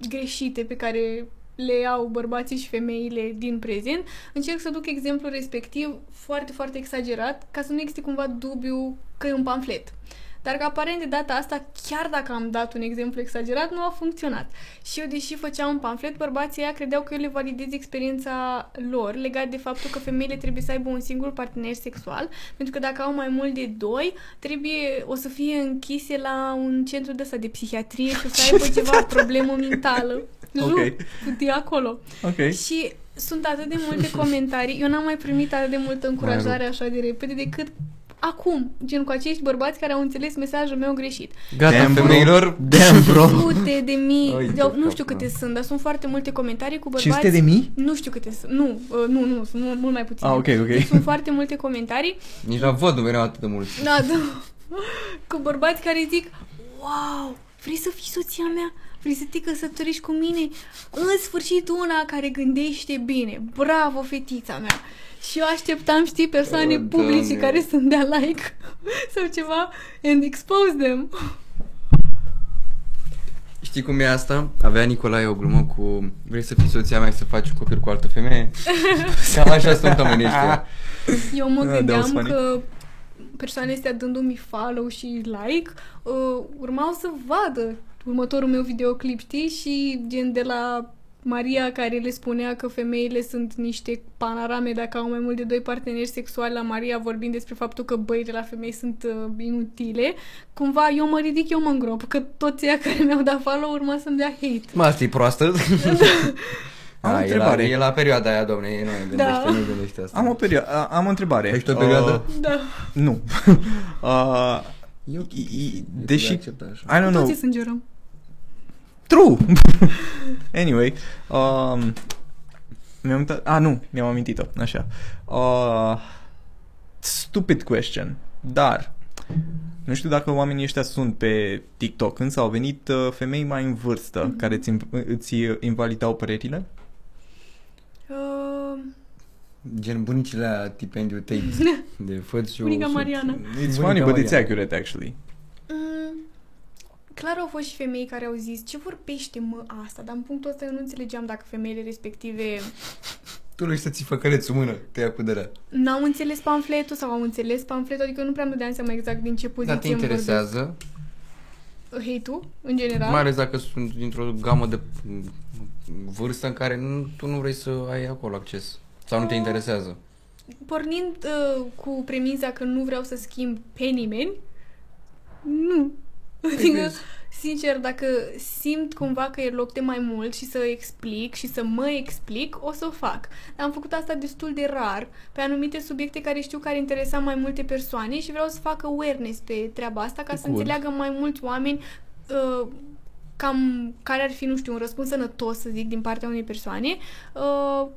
greșite pe care le au bărbații și femeile din prezent, încerc să duc exemplul respectiv foarte, foarte exagerat, ca să nu existe cumva dubiu că e un pamflet. Dar că aparent de data asta, chiar dacă am dat un exemplu exagerat, nu a funcționat. Și eu, deși făceam un pamflet, bărbații ăia credeau că eu le validez experiența lor legat de faptul că femeile trebuie să aibă un singur partener sexual, pentru că dacă au mai mult de doi, trebuie, o să fie închise la un centru de ăsta de psihiatrie și o să aibă ceva problemă mentală. Jur, Ok. okay. acolo. Ok. Și sunt atât de multe comentarii. Eu n-am mai primit atât de multă încurajare așa de repede decât acum, gen cu acești bărbați care au înțeles mesajul meu greșit. Gata, Damn, bro. femeilor. Damn, bro. Sute de mii, Ai, de, nu de știu cap, câte da. sunt, dar sunt foarte multe comentarii cu bărbați. 500 de mii? Nu știu câte sunt. Nu, uh, nu, nu, sunt mult, mult mai puține. Ah, ok, ok. Deci sunt foarte multe comentarii Nici la văd nu veneau atât de mulți. da, da, cu bărbați care zic Wow, vrei să fii soția mea? Vrei să te căsătorești cu mine? În sfârșit una care gândește bine. Bravo, fetița mea! Și eu așteptam, știi, persoane Oh, publice Doamne. care să-mi dea like sau ceva and expose them. Știi cum e asta? Avea Nicolae o glumă cu Vrei să fii soția mea și să faci un copil cu altă femeie? Cam așa sunt oamenii ăștia. Eu mă Ah, that was gândeam funny. că persoanele astea dându-mi follow și like uh, urmau să vadă următorul meu videoclip, știi? Și gen de la Maria care le spunea că femeile sunt niște panorame dacă au mai mult de doi parteneri sexuali la Maria vorbind despre faptul că băile la femei sunt uh, inutile, cumva eu mă ridic, eu mă îngrop, că toți ăia care mi-au dat follow urma să-mi dea hate. Mă, asta e proastă. Am o Da, e la, întrebare. e la perioada aia, domne, nu gândește, Da. nu gândește asta. Am o, perio- a- am o întrebare. Ai și tu o perioadă? Da. nu. uh, Eu, i- i- deși... accepta așa. I don't know. Toți sângerăm. True! anyway, um, mi-am uitat... Ah, nu, mi-am amintit-o, așa. Uh, stupid question, dar nu știu dacă oamenii ăștia sunt pe TikTok, însă au venit uh, femei mai în vârstă care îți, îți invalidau părerile? Uh, Gen bunicile aia tipendiu Tate de făți și Bunica Mariana. It's Bunica funny, but it's Mariana. accurate, actually. Mm, clar au fost și femei care au zis ce vorbește mă asta, dar în punctul ăsta eu nu înțelegeam dacă femeile respective Tu le să ți făcărețul mână, te ia cu dărea. n-au înțeles pamfletul sau au înțeles pamfletul, adică eu nu prea îmi dădeam seama exact din ce poziție Dar te îmi interesează, vorbesc hate-ul, în general. mai ales dacă sunt dintr-o gamă de mm, vârstă în care nu, tu nu vrei să ai acolo acces. Sau nu te Ah. interesează. Pornind uh, cu premiza că nu vreau să schimb pe nimeni, nu. Adică, vezi. sincer, dacă simt cumva că e loc de mai mult și să explic și să mă explic, o să o fac. Dar am făcut asta destul de rar pe anumite subiecte care știu că ar interesa mai multe persoane și vreau să fac awareness pe treaba asta ca să Good. înțeleagă mai mulți oameni uh, cam care ar fi, nu știu, un răspuns sănătos, să zic, din partea unei persoane, uh,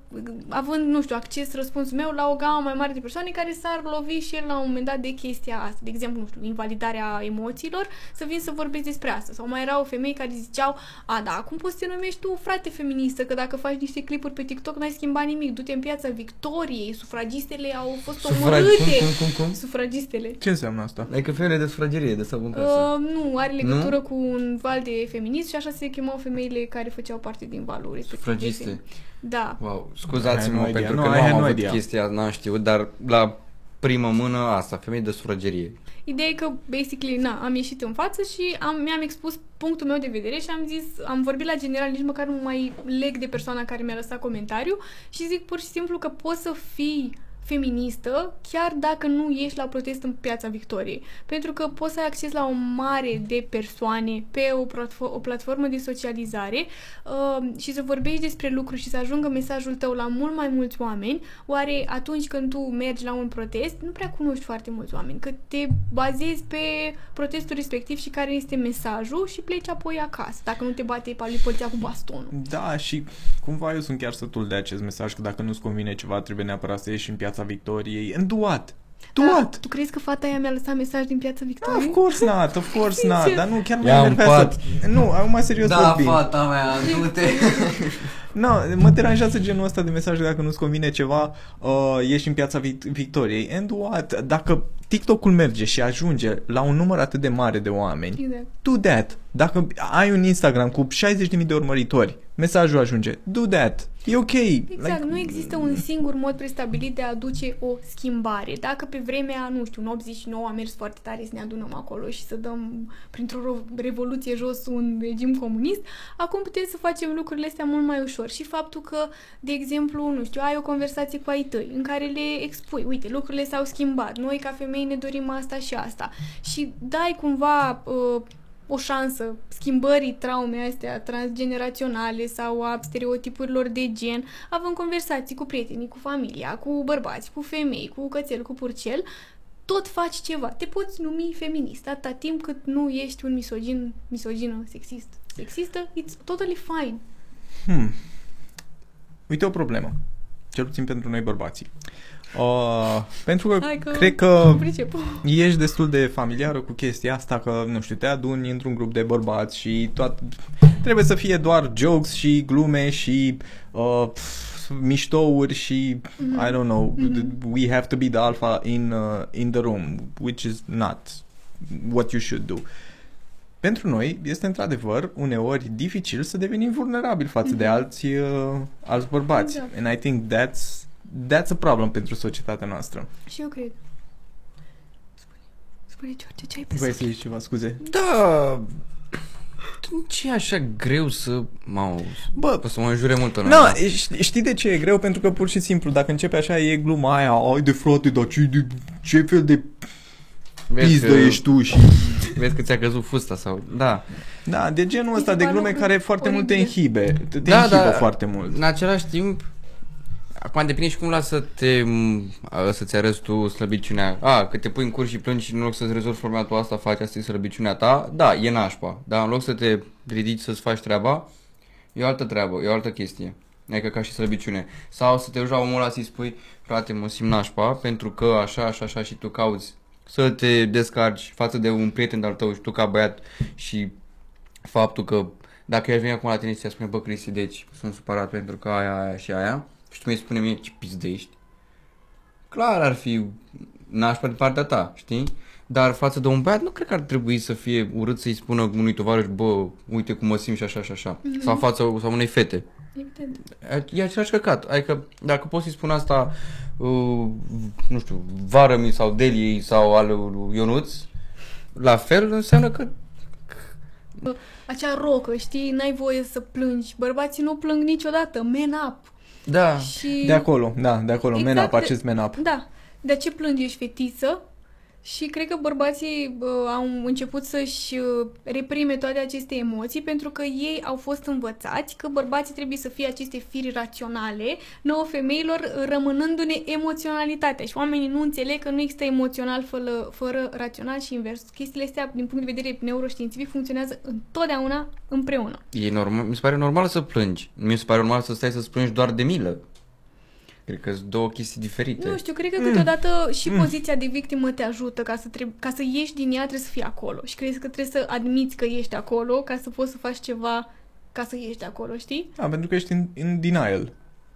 având, nu știu, acces răspunsul meu la o gamă mai mare de persoane care s-ar lovi și el la un moment dat de chestia asta. De exemplu, nu știu, invalidarea emoțiilor, să vin să vorbesc despre asta. Sau mai erau femei care ziceau, a, da, acum poți să te numești tu frate feministă, că dacă faci niște clipuri pe TikTok n-ai schimbat nimic. Du-te în piața Victoriei, sufragistele au fost Sufragi- omorâte. cum, cum, cum, cum? Sufragistele. Ce înseamnă asta? Adică femeile de sufragerie, de sau în casă. Uh, nu, are legătură Nu? cu un val de feminist și așa se chemau femeile care făceau parte din valul respectiv. de Sufragiste. femei. Da. Wow, I scuzați-mă had no idea. pentru No, că I nu had am no avut idea. chestia, n-am știut, dar la primă mână asta, femei de sufragerie. Ideea e că, basically, na, am ieșit în față și am, mi-am expus punctul meu de vedere și am zis, am vorbit la general, nici măcar nu mai leg de persoana care mi-a lăsat comentariu și zic pur și simplu că poți să fii feministă chiar dacă nu ești la protest în Piața Victoriei. Pentru că poți să ai acces la o mare de persoane pe o, platfo- o platformă de socializare uh, și să vorbești despre lucruri și să ajungă mesajul tău la mult mai mulți oameni, oare atunci când tu mergi la un protest, nu prea cunoști foarte mulți oameni, că te bazezi pe protestul respectiv și care este mesajul și pleci apoi acasă, dacă nu te bate pe poliția cu bastonul. Da, și cumva eu sunt chiar sătul de acest mesaj că dacă nu-ți convine ceva, trebuie neapărat să ieși în piața Victoriei. And do what? Do Da, what? tu crezi că fata aia mi-a lăsat mesaj din Piața Victoriei? Of course not, of course not, Sincer. dar nu, chiar mă Ia un enervează. pat. Nu, acum serios vorbind. Da, fata mea, du-te. No, mă deranjează genul ăsta de mesaj dacă nu-ți convine ceva, uh, ieși în piața Vic- Victoriei. And what? Dacă TikTok-ul merge și ajunge la un număr atât de mare de oameni, Exact. do that. Dacă ai un Instagram cu 60.000 de urmăritori, mesajul ajunge, do that. E ok. Exact, nu există un singur mod prestabilit de a aduce o schimbare. Dacă pe vremea, nu știu, în 89 a mers foarte tare să ne adunăm acolo și să dăm printr-o ro- revoluție jos un regim comunist, acum putem să facem lucrurile astea mult mai ușor. Și faptul că, de exemplu, nu știu, ai o conversație cu ai tăi în care le expui, uite, lucrurile s-au schimbat, noi ca femei ne dorim asta și asta. Și dai cumva uh, o șansă schimbării traume astea transgeneraționale sau a stereotipurilor de gen, având conversații cu prietenii, cu familia, cu bărbați, cu femei, cu cățel, cu purcel, tot faci ceva. Te poți numi feminist atâta timp cât nu ești un misogin, misogină, sexist. Sexistă, it's totally fine. Hmm. Uite o problemă. Cel puțin pentru noi bărbații. Uh, pentru că, Hai că cred că nu pricep. ești destul de familiară cu chestia asta că, nu știu, te aduni într-un grup de bărbați și toat... trebuie să fie doar jokes și glume și uh, pf, miștouri și Mhm. I don't know, Mhm. we have to be the alpha in, uh, in the room, which is not what you should do. Pentru noi este într-adevăr uneori dificil să devenim vulnerabili față de Mhm. alți, uh, alți bărbați. Exact. And I think that's, that's a problem pentru societatea noastră. Și eu cred. Spune, spune George, ce ai pe Vrei să suflet? zici ceva, scuze? Da, ce e așa greu să... Mau, Bă, o să mă înjure mult în Na, știi, știi de ce e greu? Pentru că pur și simplu, dacă începe așa, e gluma aia, ai de frate, dar ce, de, ce fel de vezi pizdă că, ești tu și... vezi că ți-a căzut fusta sau... Da, Da, de genul Mi ăsta se de par glume lucruri care foarte mult te oribile. inhibe. Te, te Da, inhibă da. foarte mult. în același timp, acum depinde și cum lasă să te, a, să-ți arăți tu slăbiciunea. A, că te pui în curs și plângi și în loc să-ți rezolvi problema tu asta, faci asta e slăbiciunea ta. Da, e nașpa. Dar în loc să te ridici să-ți faci treaba, e o altă treabă, e o altă chestie. Adică ca și slăbiciune. Sau să te duci la omul ăla să-i spui, frate, mă simt nașpa, pentru că așa, așa, așa și tu cauți să te descarci față de un prieten al tău și tu ca băiat și faptul că dacă el vine acum la tine și ți spune, bă, Cristi, deci sunt supărat pentru că aia, aia și aia și tu mi spune mie ce pizdești, clar ar fi nașpa de partea ta, știi? Dar față de un băiat nu cred că ar trebui să fie urât să-i spună unui tovarăș, bă, uite cum mă simt și așa și așa. Mhm. Sau față sau unei fete. Evident. E același căcat. Adică dacă poți să-i spun asta, uh, nu știu, vară sau Deliei sau al lui Ionuț, la fel înseamnă că Acea rocă, știi, n-ai voie să plângi. Bărbații nu plâng niciodată, man up. Da, Și... De acolo, da, de acolo, Exact man up, de- acest man up. Da. De ce plângi? Ești fetiță? Și cred că bărbații uh, au început să-și uh, reprime toate aceste emoții pentru că ei au fost învățați că bărbații trebuie să fie aceste firi raționale, nouă femeilor uh, rămânându-ne emoționalitatea. Și oamenii nu înțeleg că nu există emoțional fără, fără rațional și invers. Chestiile astea, din punct de vedere neuroștiințific, funcționează întotdeauna împreună. E normal, mi se pare normal să plângi. Mi se pare normal să stai să plângi doar de milă. Cred că sunt două chestii diferite. Nu știu, cred că câteodată și poziția de victimă te ajută ca să, treb- ca să ieși din ea, trebuie să fii acolo. Și cred că trebuie să admiți că ești acolo ca să poți să faci ceva ca să ieși de acolo, știi? Da, pentru că ești în, în denial.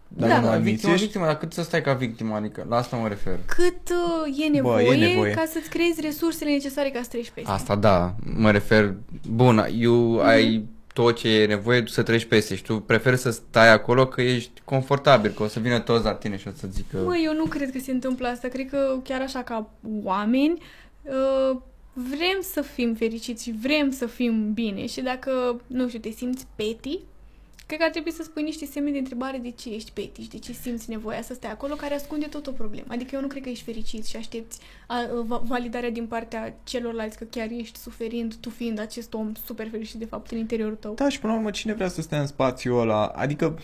Dacă Da, nu da, admiți, victima, ești... victima, dar cât să stai ca victimă, adică la asta mă refer. Cât uh, e, nevoie e nevoie. ca să-ți creezi resursele necesare ca să treci peste. Asta da, mă refer, bun, you Mhm. ai tot ce e nevoie tu să treci peste și tu preferi să stai acolo că ești confortabil, că o să vină toți la tine și o să zică... Mă, eu nu cred că se întâmplă asta. Cred că chiar așa ca oameni uh, vrem să fim fericiți și vrem să fim bine și dacă, nu știu, te simți petty, cred că ar trebui să spui niște semne de întrebare de ce ești petty și de ce simți nevoia să stai acolo, care ascunde tot o problemă. Adică eu nu cred că ești fericit și aștepți a, va- validarea din partea celorlalți că chiar ești suferind, tu fiind acest om super fericit de fapt în interiorul tău. Da, și până la urmă, cine vrea să stea în spațiul ăla? Adică,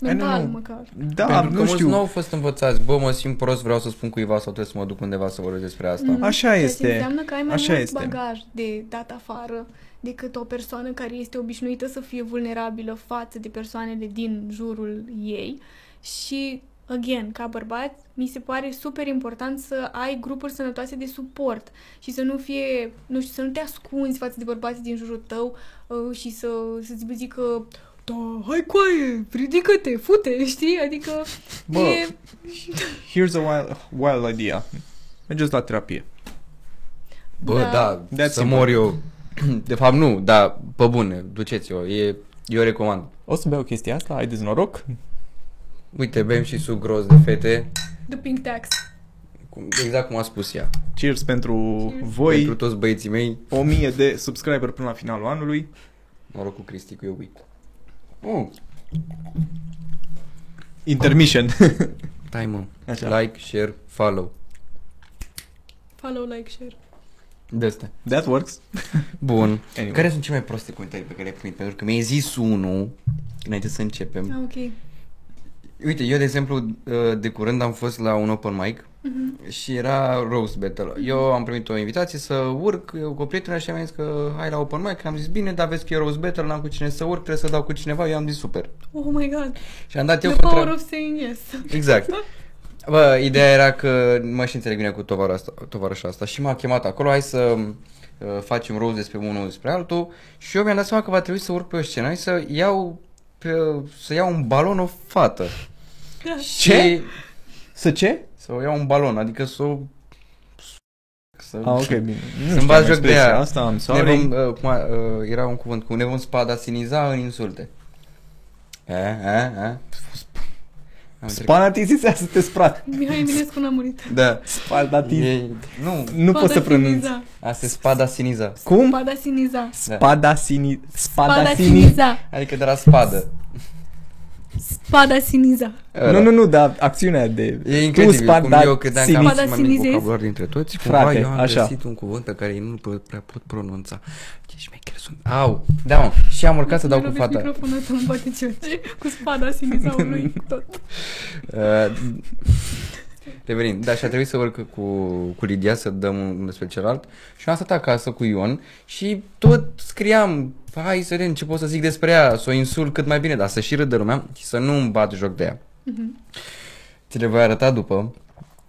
Mental, know. măcar. da, Pentru că nu mulți știu. nu au fost învățați, bă, mă simt prost, vreau să spun cuiva sau trebuie să mă duc undeva să vorbesc despre asta. Mhm. Așa Ceea ce este. înseamnă că ai mai Așa mult este. bagaj de dat afară decât o persoană care este obișnuită să fie vulnerabilă față de persoanele din jurul ei și Again, ca bărbat, mi se pare super important să ai grupuri sănătoase de suport și să nu fie, nu știu, să nu te ascunzi față de bărbații din jurul tău uh, și să, să-ți zică da, hai coaie, ridică-te, fute, știi? Adică Bă, e... Here's a wild, wild idea. Mergeți la terapie. Bă, Da. da, That's să simple. mor eu. De fapt nu, dar pe bune, duceți-o, e, eu recomand. O să beau chestia asta, haideți noroc. Uite, bem și suc roz de fete, The Pink Tax. cum- exact cum a spus ea. Cheers pentru Cheers. voi. Pentru toți băieții mei, 1000 de subscriber până la finalul anului. noroc cu Cristi, că eu uit. Uh, Intermission. stai mă. Așa. Like, share, follow. Follow, like, share. De asta. That works. Bun. Anyway. Care sunt cele mai proste comentarii pe care le-ai primit? Pentru că mi-ai zis unul înainte să începem. Ah, ok. Uite, eu de exemplu uh, de curând am fost la un open mic Mhm. și era roast battle. Eu am primit o invitație să urc eu cu o prietenă și am zis că hai la open mic, am zis bine, dar vezi că e roast battle, n-am cu cine să urc, trebuie să dau cu cineva, eu am zis super. Oh my god. Și am dat eu The contra... power of saying yes. Exact. Bă, ideea era că mă și înțeleg bine cu tovara asta, tovarășa asta și m-a chemat acolo, hai să uh, facem roast despre unul despre altul și eu mi-am dat seama că va trebui să urc pe o scenă și să iau pe, să iau un balon o fată. Ce? Și Să ce? să o iau un balon, adică să o... Să... Ah, ok, bine. Nu Să-mi bagi joc de expresia ea. Asta, am Ne sorry. vom, uh, cum a, uh, era un cuvânt cu ne vom spadasiniza în insulte. E, e, e. Am trecut. Spanatizisea să te sprat. Mihai Eminescu n-a murit. Da. Spaldatin. E, nu, Nu pot să pronunț. Spadasiniza. asta e spadasiniza. Cum? Spadasiniza. Spadasini... Spadasini... Spadasiniza. Adică de la spadă. Spadasiniza. Nu, nu, nu, dar acțiunea de... E incredibil tu cum eu credeam că am cel mai mic Spadasinizezi? vocabular dintre toți. Cumva Frate, eu am așa. găsit un cuvânt pe care ei nu pot, prea pot pronunța. Ce șmecher sunt. Au, da mă, și am urcat să dau cu Lovesc fata. microfonul tău în poate ce cu spada sinizaului cu tot. Uh, Revenind, da, și a trebuit să urc cu, cu Lidia să dăm unul despre celălalt și am stat acasă cu Ion și tot scriam, hai să vedem ce pot să zic despre ea, să o insult cât mai bine, dar să și râdă lumea și să nu îmi bat joc de ea. Mhm. Ți le voi arăta după.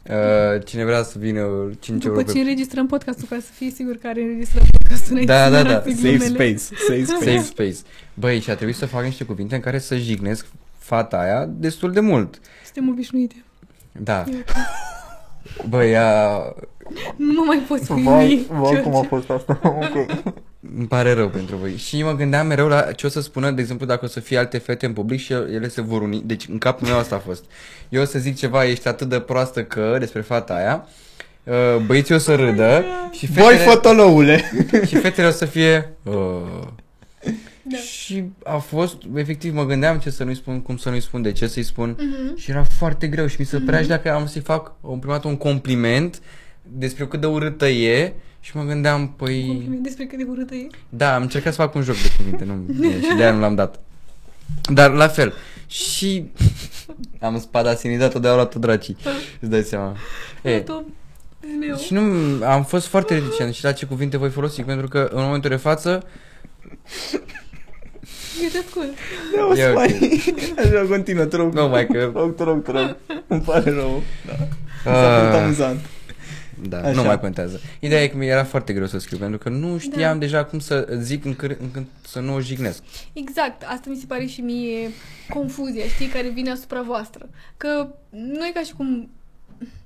Uh, cine vrea să vină 5 euro După pe ce înregistrăm podcastul, ca să fii sigur că are înregistrat podcastul înainte Da, să da, ne da. arate Safe glumele. space. Safe space. Safe space. Băi, și a trebuit să fac niște cuvinte în care să jignesc fata aia destul de mult. Suntem obișnuite. Da. E ok. Băi, ea... Nu mă mai poți scrie. fost asta? ok. Îmi pare rău pentru voi. Și mă gândeam mereu la ce o să spună, de exemplu, dacă o să fie alte fete în public și ele se vor uni. Deci în capul meu asta a fost. Eu o să zic ceva, ești atât de proastă că, despre fata aia, uh, băieții o să râdă și Voi fetele, fotoloule! și fetele o să fie... Uh, Da. Și a fost, efectiv, mă gândeam ce să nu-i spun, cum să nu-i spun, de ce să-i spun Mhm. și era foarte greu și mi se părea și dacă am să-i fac o prima dată un compliment, despre cât de urâtă e și mă gândeam, păi... Compliment despre cât de urâtă e. Da, am încercat să fac un joc de cuvinte, nu, și de aia nu l-am dat. Dar la fel. Și am spadasinizat-o de a luat-o dracii. Îți dai seama. E, E. Meu. și nu, am fost foarte reticent și la ce cuvinte voi folosi, pentru că în momentul de față, Eu te ascult. Da, o E să ok. mai... Așa, continuă, te rog. Nu, mai că- Te rog, te rog, te rog. Îmi pare rău. Da. Ah. S-a părut amuzant. da, Așa. nu mai contează. Ideea e că mi-era foarte greu să scriu, pentru că nu știam Da. deja cum să zic încât, încât să nu o jignesc. Exact, asta mi se pare și mie confuzia, știi, care vine asupra voastră. Că nu e ca și cum,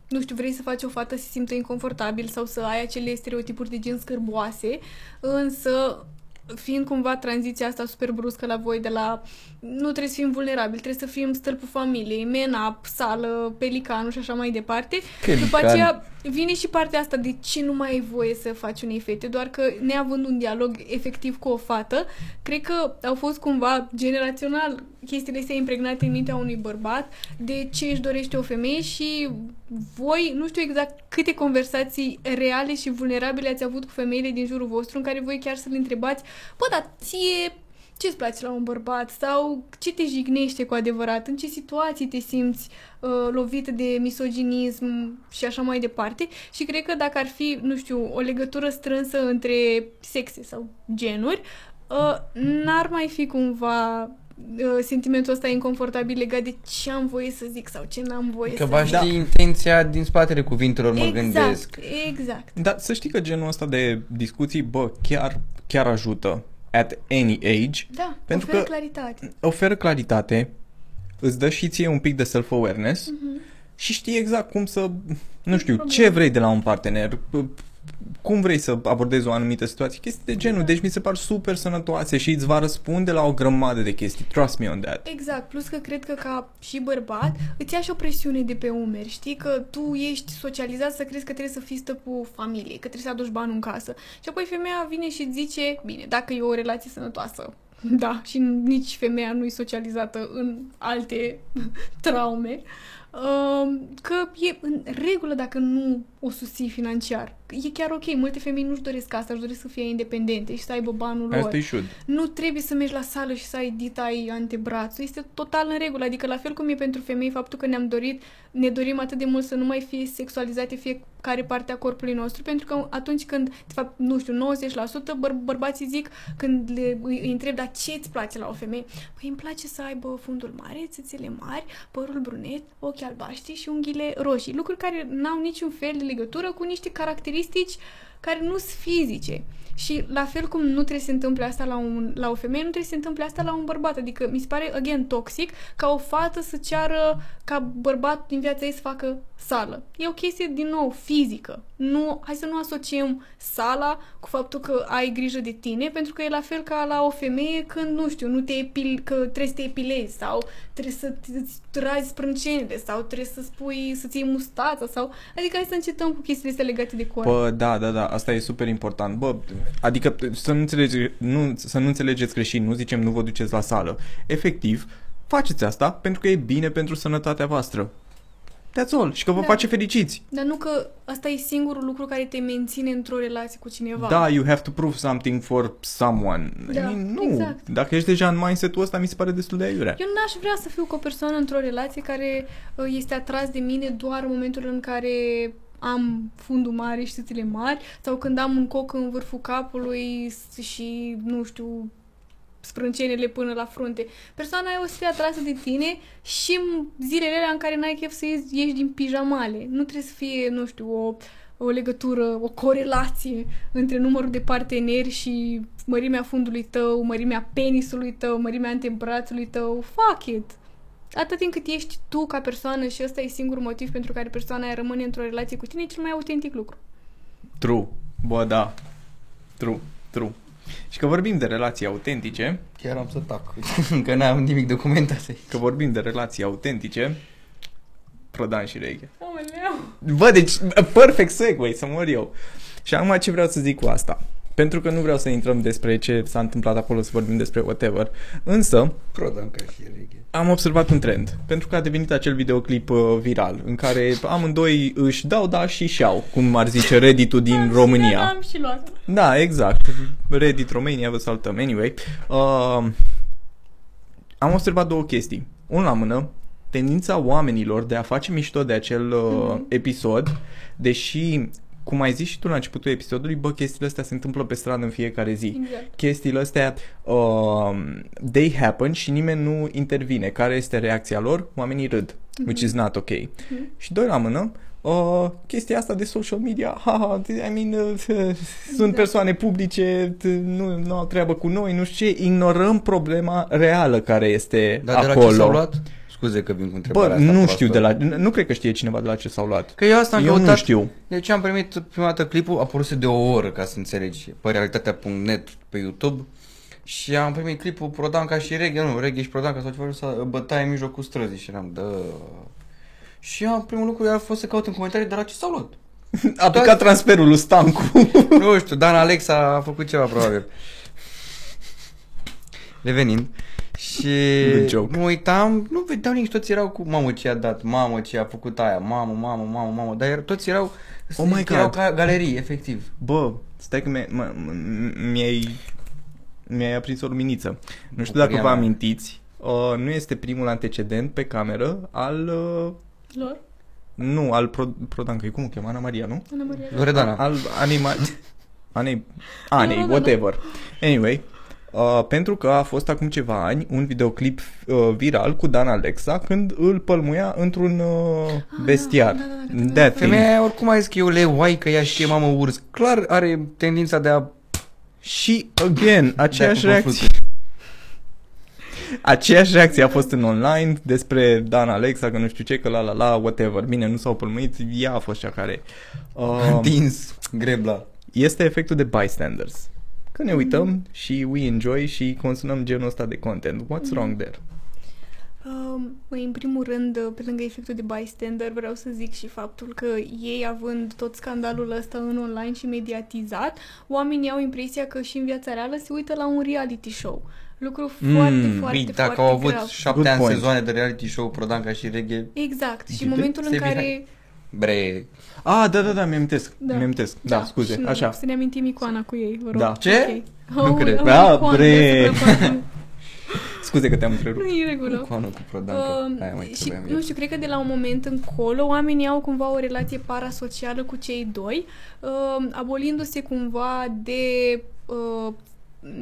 nu știu, vrei să faci o fată să se simtă inconfortabil sau să ai acele stereotipuri de gen scârboase, însă fiind cumva tranziția asta super bruscă la voi de la nu trebuie să fim vulnerabili, trebuie să fim stâlpul familiei, man up, sală, pelicanul și așa mai departe. Pelican. După aceea vine și partea asta de ce nu mai ai voie să faci unei fete, doar că neavând un dialog efectiv cu o fată, cred că au fost cumva generațional chestiile astea impregnate în mintea unui bărbat de ce își dorește o femeie și voi, nu știu exact câte conversații reale și vulnerabile ați avut cu femeile din jurul vostru în care voi chiar să le întrebați, bă, dar ție ce-ți place la un bărbat sau ce te jignește cu adevărat, în ce situații te simți uh, lovită de misoginism și așa mai departe și cred că dacă ar fi, nu știu, o legătură strânsă între sexe sau genuri, uh, n-ar mai fi cumva uh, sentimentul ăsta inconfortabil legat de ce am voie să zic sau ce n-am voie Că să va zic. ști intenția din spatele cuvintelor, mă exact, gândesc. exact. Dar să știi că genul ăsta de discuții, bă, chiar, chiar ajută at any age, Da, Pentru oferă că- claritate. oferă claritate, îți dă și ție un pic de self-awareness Mhm. și știi exact cum să, nu știu, Problemă. ce vrei de la un partener, p- cum vrei să abordezi o anumită situație, chestii de genul. Deci mi se par super sănătoase și îți va răspunde la o grămadă de chestii. Trust me on that. Exact, plus că cred că ca și bărbat îți ia și o presiune de pe umeri, știi că tu ești socializat să crezi că trebuie să fii stăpul familiei, că trebuie să aduci bani în casă. Și apoi femeia vine și îți zice, bine, dacă e o relație sănătoasă, da, și nici femeia nu e socializată în alte traume, um, că e în regulă dacă nu o susții financiar. E chiar ok, multe femei nu-și doresc asta, își doresc să fie independente și să aibă banul lor. As they should. Nu trebuie să mergi la sală și să ai ditai antebrațul. Este total în regulă. Adică la fel cum e pentru femei faptul că ne-am dorit, ne dorim atât de mult să nu mai fie sexualizate fiecare parte a corpului nostru, pentru că atunci când, de fapt, nu știu, 90% băr- bărbații zic când le, îi, îi întreb, dar ce îți place la o femeie? Păi îmi place să aibă fundul mare, țâțele mari, părul brunet, ochi albaștri și unghiile roșii. Lucruri care n-au niciun fel de legătură cu niște caracteristici statistici care nu sunt fizice. Și la fel cum nu trebuie să se întâmple asta la, un, la o femeie, nu trebuie să se întâmple asta la un bărbat. Adică mi se pare, again, toxic ca o fată să ceară ca bărbat din viața ei să facă sală. E o chestie, din nou, fizică. Nu, hai să nu asociem sala cu faptul că ai grijă de tine, pentru că e la fel ca la o femeie când, nu știu, nu te epil, că trebuie să te epilezi sau trebuie să îți razi sprâncenele sau trebuie să spui, să-ți iei mustața sau... Adică hai să încetăm cu chestiile astea legate de corp. Bă, da, da, da, asta e super important. Bă, adică să nu, înțelege, nu, să nu înțelegeți greșit, nu zicem nu vă duceți la sală. Efectiv, faceți asta pentru că e bine pentru sănătatea voastră. That's all. Și că vă Da. face fericiți. Dar nu că asta e singurul lucru care te menține într-o relație cu cineva. Da, you have to prove something for someone. I Da, mean, nu. exact. Dacă ești deja în mindset-ul ăsta, mi se pare destul de aiurea. Eu n-aș vrea să fiu cu o persoană într-o relație care uh, este atras de mine doar în momentul în care am fundul mare și țâțele mari sau când am un coc în vârful capului s- și, nu știu, sprâncenele până la frunte. Persoana aia o să fie atrasă de tine și în zilele alea în care n-ai chef să ieși, ieși din pijamale. Nu trebuie să fie, nu știu, o, o legătură, o corelație între numărul de parteneri și mărimea fundului tău, mărimea penisului tău, mărimea antebrațului tău. Fuck it! Atât timp cât ești tu ca persoană și ăsta e singurul motiv pentru care persoana aia rămâne într-o relație cu tine, e cel mai autentic lucru. True. Bă, da. True. True. Și că vorbim de relații autentice, Chiar am să tac. Încă n-am nimic documentat aici. că vorbim de relații autentice, Prodan și Reche. Aoleu! Bă, deci, perfect segue, să mor eu. Și acum ce vreau să zic cu asta? Pentru că nu vreau să intrăm despre ce s-a întâmplat acolo, să vorbim despre whatever. Însă, Prodanca și reghe. am observat un trend, pentru că a devenit acel videoclip uh, viral, în care amândoi își dau da și și-au, cum ar zice Reddit-ul din Da, România. Am și luat. Da, exact. Reddit România, vă salutăm. Anyway, uh, am observat două chestii. Unul la mână, tendința oamenilor de a face mișto de acel uh, episod, deși, cum ai zis și tu la începutul episodului, bă, chestiile astea se întâmplă pe stradă în fiecare zi. Exact. Chestiile astea, uh, they happen și nimeni nu intervine. Care este reacția lor? Oamenii râd, which is not ok. Și doi la mână, uh, chestia asta de social media, haha, I mean, uh, sunt Exact. persoane publice, t- nu, nu au treabă cu noi, nu știu ce, ignorăm problema reală care este Dar de la acolo. ce s-au luat? Scuze că vin cu întrebarea Bă, asta nu proastă. știu de la, nu cred că știe cineva de la ce s-au luat. Că eu asta am Eu căutat. nu știu. Deci am primit prima dată clipul, a apărut de o oră ca să înțelegi, pe realitatea.net pe YouTube. Și am primit clipul Prodanca și Reghe, nu, Reghe și Prodanca s-au ceva să bătaie în mijlocul străzii și eram, dă... Și am, primul lucru a fost să caut în comentarii de la ce s-au luat. A picat transferul lui Stancu. nu știu, Dan Alexa a făcut ceva probabil. Revenind. Și Good joke. mă uitam, nu vedeau nici, toți erau cu mamă ce a dat, mamă ce a făcut aia, mamă, mamă, mamă, mamă, dar er- toți erau, Oh my erau God. ca galerii, efectiv. Bă, stai că mi- mă- m- mi-ai, mi-ai aprins o luminiță. Nu știu Bucuria dacă vă mea. amintiți, uh, nu este primul antecedent pe cameră al... Uh, Lor? nu, al Pro, Prodanca, cum o cheamă? Ana Maria, nu? Ana Maria. Loredana. Al anima... Anei, Anei, Da, da, da. whatever. Anyway, uh, pentru că a fost acum ceva ani un videoclip uh, viral cu Dan Alexa când îl pălmuia într-un uh, vestiar. da, da, da, da, da, That da. thing. Femeia aia oricum a zis că eu le uai că ea știe mamă urs. Clar are tendința de a... Și, again, aceeași de a pupa reacție. Aceeași reacție a fost în online despre Dan Alexa, că nu știu ce, că la la la, whatever. Bine, nu s-au pălmuit, ea a fost cea care... Um, Uh, Dins grebla. este efectul de bystanders. Că ne uităm și we enjoy și consumăm genul ăsta de content. What's wrong there? Um, Măi, în primul rând, pe lângă efectul de bystander, vreau să zic și faptul că ei, având tot scandalul ăsta în online și mediatizat, oamenii au impresia că și în viața reală se uită la un reality show. Lucru Mm, foarte, bine, foarte, Bine, dacă foarte au avut grav. șapte Good ani point. sezoane de reality show Prodanca și Reghe, Exact. Și Uite, în momentul în se care... vine- bre... Ah, da, da, da, mi-am amintesc. Da. Mi-am amintesc. Da, scuze, și nu, așa. Să ne amintim icoana cu ei, vă rog. Da. Ce? Ok. Nu cred. Au Da, icoană bre. deasupra patului. Scuze că te-am Nu întrerupt. e în regulă. Coană cu Prodanca. Uh, Aia mai și trebuia nu știu, cred că de la un moment încolo oamenii au cumva o relație parasocială cu cei doi, uh, abolindu-se cumva de uh,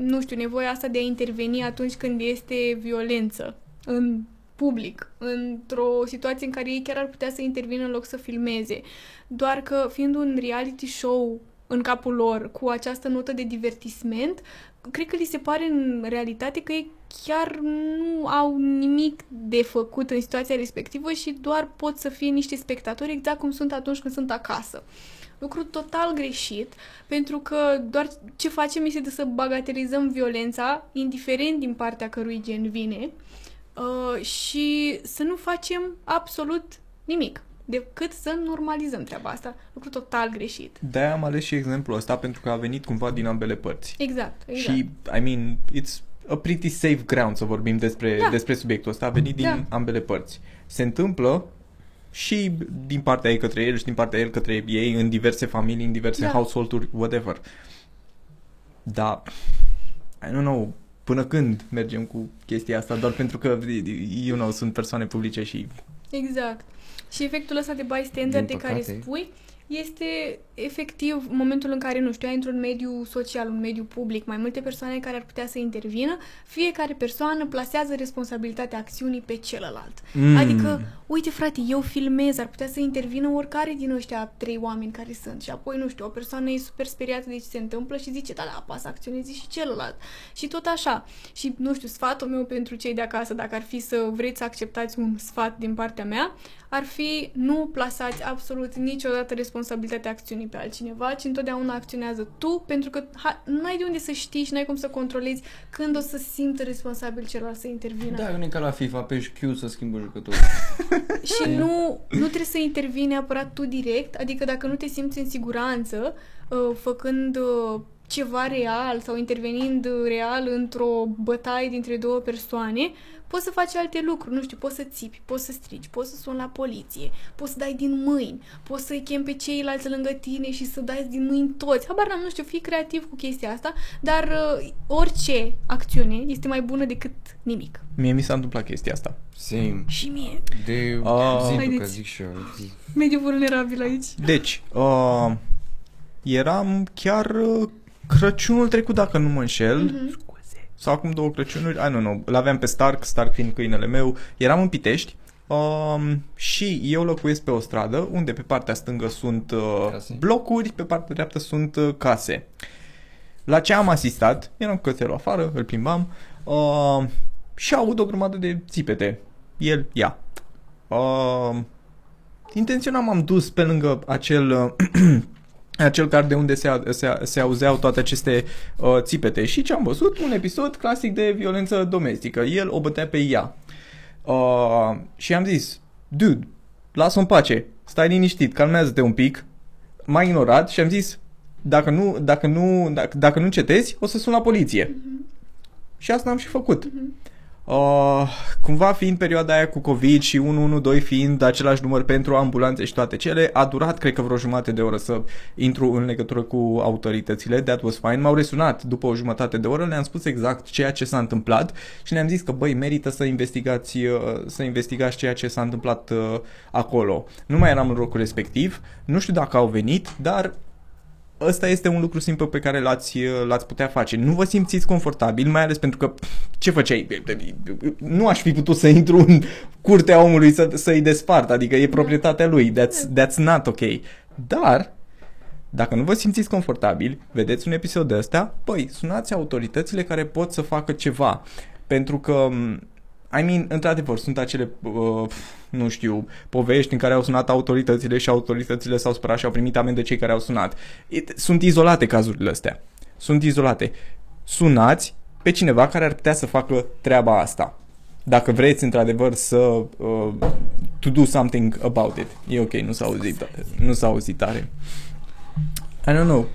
nu știu, nevoia asta de a interveni atunci când este violență în public, într-o situație în care ei chiar ar putea să intervină în loc să filmeze. Doar că fiind un reality show în capul lor cu această notă de divertisment, cred că li se pare în realitate că ei chiar nu au nimic de făcut în situația respectivă și doar pot să fie niște spectatori exact cum sunt atunci când sunt acasă. Lucru total greșit, pentru că doar ce facem este de să bagatelizăm violența, indiferent din partea cărui gen vine, uh, și să nu facem absolut nimic, decât să normalizăm treaba asta. Lucru total greșit. De-aia am ales și exemplul ăsta pentru că a venit cumva din ambele părți. Exact, exact. Și, I mean, it's a pretty safe ground să vorbim despre, Da. despre subiectul ăsta. A venit din Da. ambele părți. Se întâmplă și din partea ei către el și din partea el către ei în diverse familii, în diverse Da. household-uri, whatever. Da, I don't know, până când mergem cu chestia asta, doar pentru că, you know, sunt persoane publice și... Exact. Și efectul ăsta de bystander Din de care păcate. spui este efectiv momentul în care, nu știu, ai într-un mediu social, un mediu public, mai multe persoane care ar putea să intervină, fiecare persoană plasează responsabilitatea acțiunii pe celălalt. Mm. Adică, uite frate, eu filmez, ar putea să intervină oricare din ăștia trei oameni care sunt și apoi, nu știu, o persoană e super speriată de ce se întâmplă și zice, da, da, apasă acționezi și celălalt. Și tot așa. Și, nu știu, sfatul meu pentru cei de acasă, dacă ar fi să vreți să acceptați un sfat din partea mea, ar fi nu plasați absolut niciodată responsabilitatea acțiunii pe altcineva, ci întotdeauna acționează tu, pentru că ha, nu ai de unde să știi și n-ai cum să controlezi când o să simtă responsabil celălalt să intervină. Da, nu e ca la FIFA, pe Q să schimbă jucătorul. Și nu, nu trebuie să intervii neapărat tu direct, adică dacă nu te simți în siguranță, uh, făcând uh, ceva real sau intervenind real într-o bătaie dintre două persoane, poți să faci alte lucruri, nu știu, poți să țipi, poți să strigi, poți să suni la poliție, poți să dai din mâini, poți să-i chem pe ceilalți lângă tine și să dai din mâini toți. Habar n-am, nu știu, fii creativ cu chestia asta, dar uh, orice acțiune este mai bună decât nimic. Mie mi s-a întâmplat chestia asta. Same. Și mie, De Ah. zi, Haideți. că zic și eu. Zi. mediu vulnerabil aici. Deci, uh, eram chiar uh, Crăciunul trecut, dacă nu mă înșel, Mhm. Sau acum două Crăciunuri, I don't know, l-aveam pe Stark, Stark fiind câinele meu, eram în Pitești um, și eu locuiesc pe o stradă unde pe partea stângă sunt uh, Case. blocuri, pe partea dreaptă sunt uh, case. La ce am asistat, eram cu cățelul afară, îl plimbam uh, și aud o grămadă de țipete. El, ea. Uh, intenționam am dus pe lângă acel uh, acel card de unde se, se, se auzeau toate aceste uh, țipete și ce am văzut? Un episod clasic de violență domestică. El o bătea pe ea. Uh, și am zis, dude, lasă-o în pace, stai liniștit, calmează-te un pic. M-a ignorat și am zis, dacă nu, dacă nu, dacă, dacă nu încetezi, o să sun la poliție. Și asta am și făcut. Uh, cumva fiind perioada aia cu COVID și 112 fiind același număr pentru ambulanțe și toate cele, a durat cred că vreo jumătate de oră să intru în legătură cu autoritățile, that was fine. M-au resunat după o jumătate de oră, le-am spus exact ceea ce s-a întâmplat și le-am zis că băi, merită să investigați, uh, să investigați ceea ce s-a întâmplat uh, acolo. Nu mai eram în locul respectiv, nu știu dacă au venit, dar ăsta este un lucru simplu pe care l-ați, l-ați putea face. Nu vă simțiți confortabil, mai ales pentru că ce făceai? Nu aș fi putut să intru în curtea omului să, să-i despart, adică e proprietatea lui. That's, that's not ok. Dar, dacă nu vă simțiți confortabil, vedeți un episod de ăsta, păi, sunați autoritățile care pot să facă ceva. Pentru că I mean, într-adevăr, sunt acele, uh, nu știu, povești în care au sunat autoritățile și autoritățile s-au spărat și au primit amendă cei care au sunat. It, sunt izolate cazurile astea. Sunt izolate. Sunați pe cineva care ar putea să facă treaba asta. Dacă vreți, într-adevăr, să uh, to do something about it. E ok, nu s-a auzit, nu s-a auzit tare. I don't know.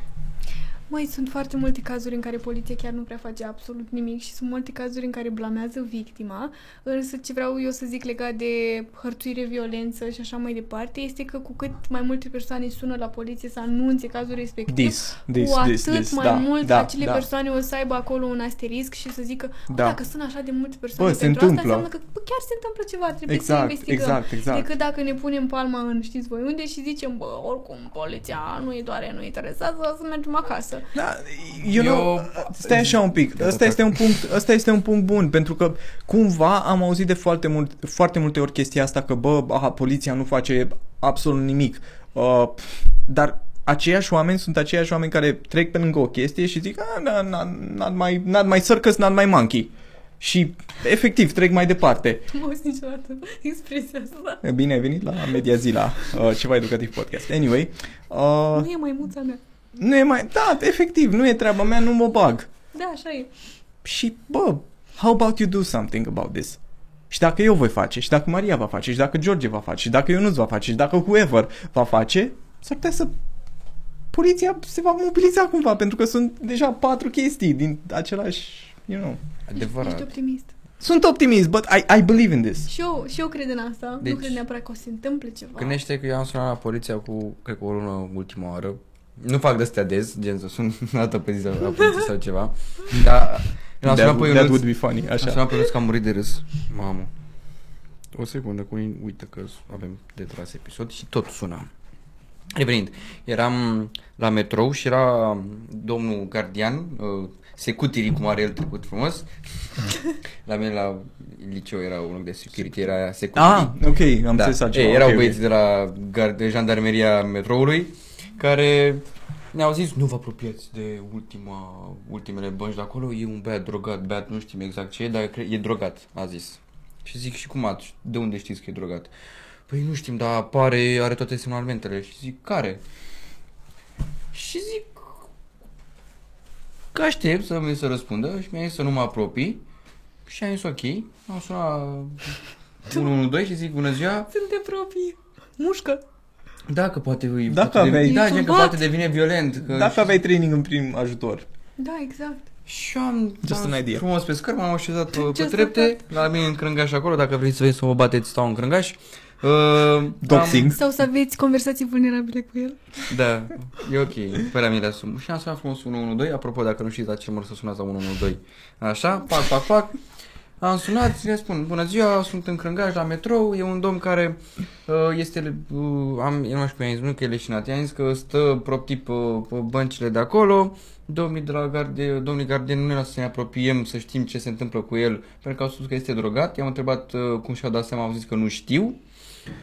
Măi, sunt foarte multe cazuri în care poliția chiar nu prea face absolut nimic și sunt multe cazuri în care blamează victima, însă ce vreau eu să zic legat de hărțuire, violență și așa mai departe este că cu cât mai multe persoane sună la poliție să anunțe cazul respectiv, This, this, cu atât this, this, mai da, mult da, acele da. persoane o să aibă acolo un asterisc și să zică Da. da. dacă sunt așa de multe persoane Bă, se pentru asta, întâmplă. înseamnă că bă, chiar se întâmplă ceva, trebuie Exact, să investigăm. exact, exact. Decât dacă ne punem palma în știți voi unde și zicem, bă, oricum, poliția nu-i doare, nu-i interesează, să mergem acasă. Da, you know, Eu- stai așa un pic. Gata, Ăsta tac. este un punct, ăsta este un punct bun pentru că cumva am auzit de foarte mult foarte multe ori chestia asta că bă, aha, poliția nu face absolut nimic. Uh, dar aceiași oameni sunt aceiași oameni care trec pe lângă o chestie și zic, ah, na, na, not, my, not my circus, not my monkey. Și efectiv trec mai departe. Nu m-am auzit niciodată expresia asta. E Bine ai venit la Media Zila, uh, ceva educativ podcast. Anyway, uh, Nu e maimuța mea. Nu e mai, da, efectiv, nu e treaba mea, nu mă bag. Da, așa e. Și, bă, how about you do something about this? Și dacă eu voi face, și dacă Maria va face, și dacă George va face, și dacă Ionuț va face, și dacă whoever va face, s-ar putea să poliția se va mobiliza cumva, pentru că sunt deja patru chestii din același, you know. Ești Adevărat. optimist. Sunt optimist, but I, I believe in this. Și eu, și eu cred în asta. Deci- nu cred neapărat că o să se întâmple ceva. Gândește că eu am sunat la poliția cu, cred că o lună ultima oară. Nu fac de-astea des, gen să sun o dată pe zi la poliție sau ceva. Dar l-am That, sunat pe would- that Ionuț, would be funny, am așa. sunat pe Ionuț că am murit de râs. Mamă. O secundă, cu uită că avem de tras episod și tot sunam. Revenind, eram la metrou și era domnul gardian, uh, secutiri, cum are el trecut frumos. la mine la liceu era un loc de security, era secutiri. Ah, ok, am da. înțeles altceva. Ei, erau ok, ok. băieții de la gar- de jandarmeria metroului care ne-au zis nu vă apropiați de ultima, ultimele bănci de acolo, e un băiat drogat, băiat nu știm exact ce e, dar cre- e drogat, a zis. Și zic și cum ați, de unde știți că e drogat? Păi nu știm, dar apare, are toate semnalmentele. Și zic, care? Și zic, că aștept să mi se răspundă și mi-a zis să nu mă apropii. Și am zis ok, am sunat 112 și zic bună ziua, Sunt de proprii. Mușcă. Dacă poate îi Dacă poate aveai- devine, da, gen că Turbat. poate devine violent. Că Dacă aveai training în prim ajutor. Da, exact. Și am Just am an idea. frumos pe scări, m-am așezat pe, pe Just trepte, la mine în crângaș acolo, dacă vreți să vezi să mă bateți, stau în crângaș. Uh, Doxing. Sau să aveți conversații vulnerabile cu el. Am, da, e ok, pe mine asum. Și am sunat frumos 112, apropo, dacă nu știți la ce mă să sunați la 112. Așa, pac, pac, pac. Am sunat și le spun, bună ziua, sunt în Crângaș la metrou, e un domn care uh, este, uh, am, eu nu știu cum i-am zis, nu că e leșinat, i-am zis că stă proptip pe, pe băncile de acolo, domnii de la garde, domnii gardien nu ne lasă să ne apropiem să știm ce se întâmplă cu el, pentru că au spus că este drogat, i-am întrebat uh, cum și-au dat seama, au zis că nu știu.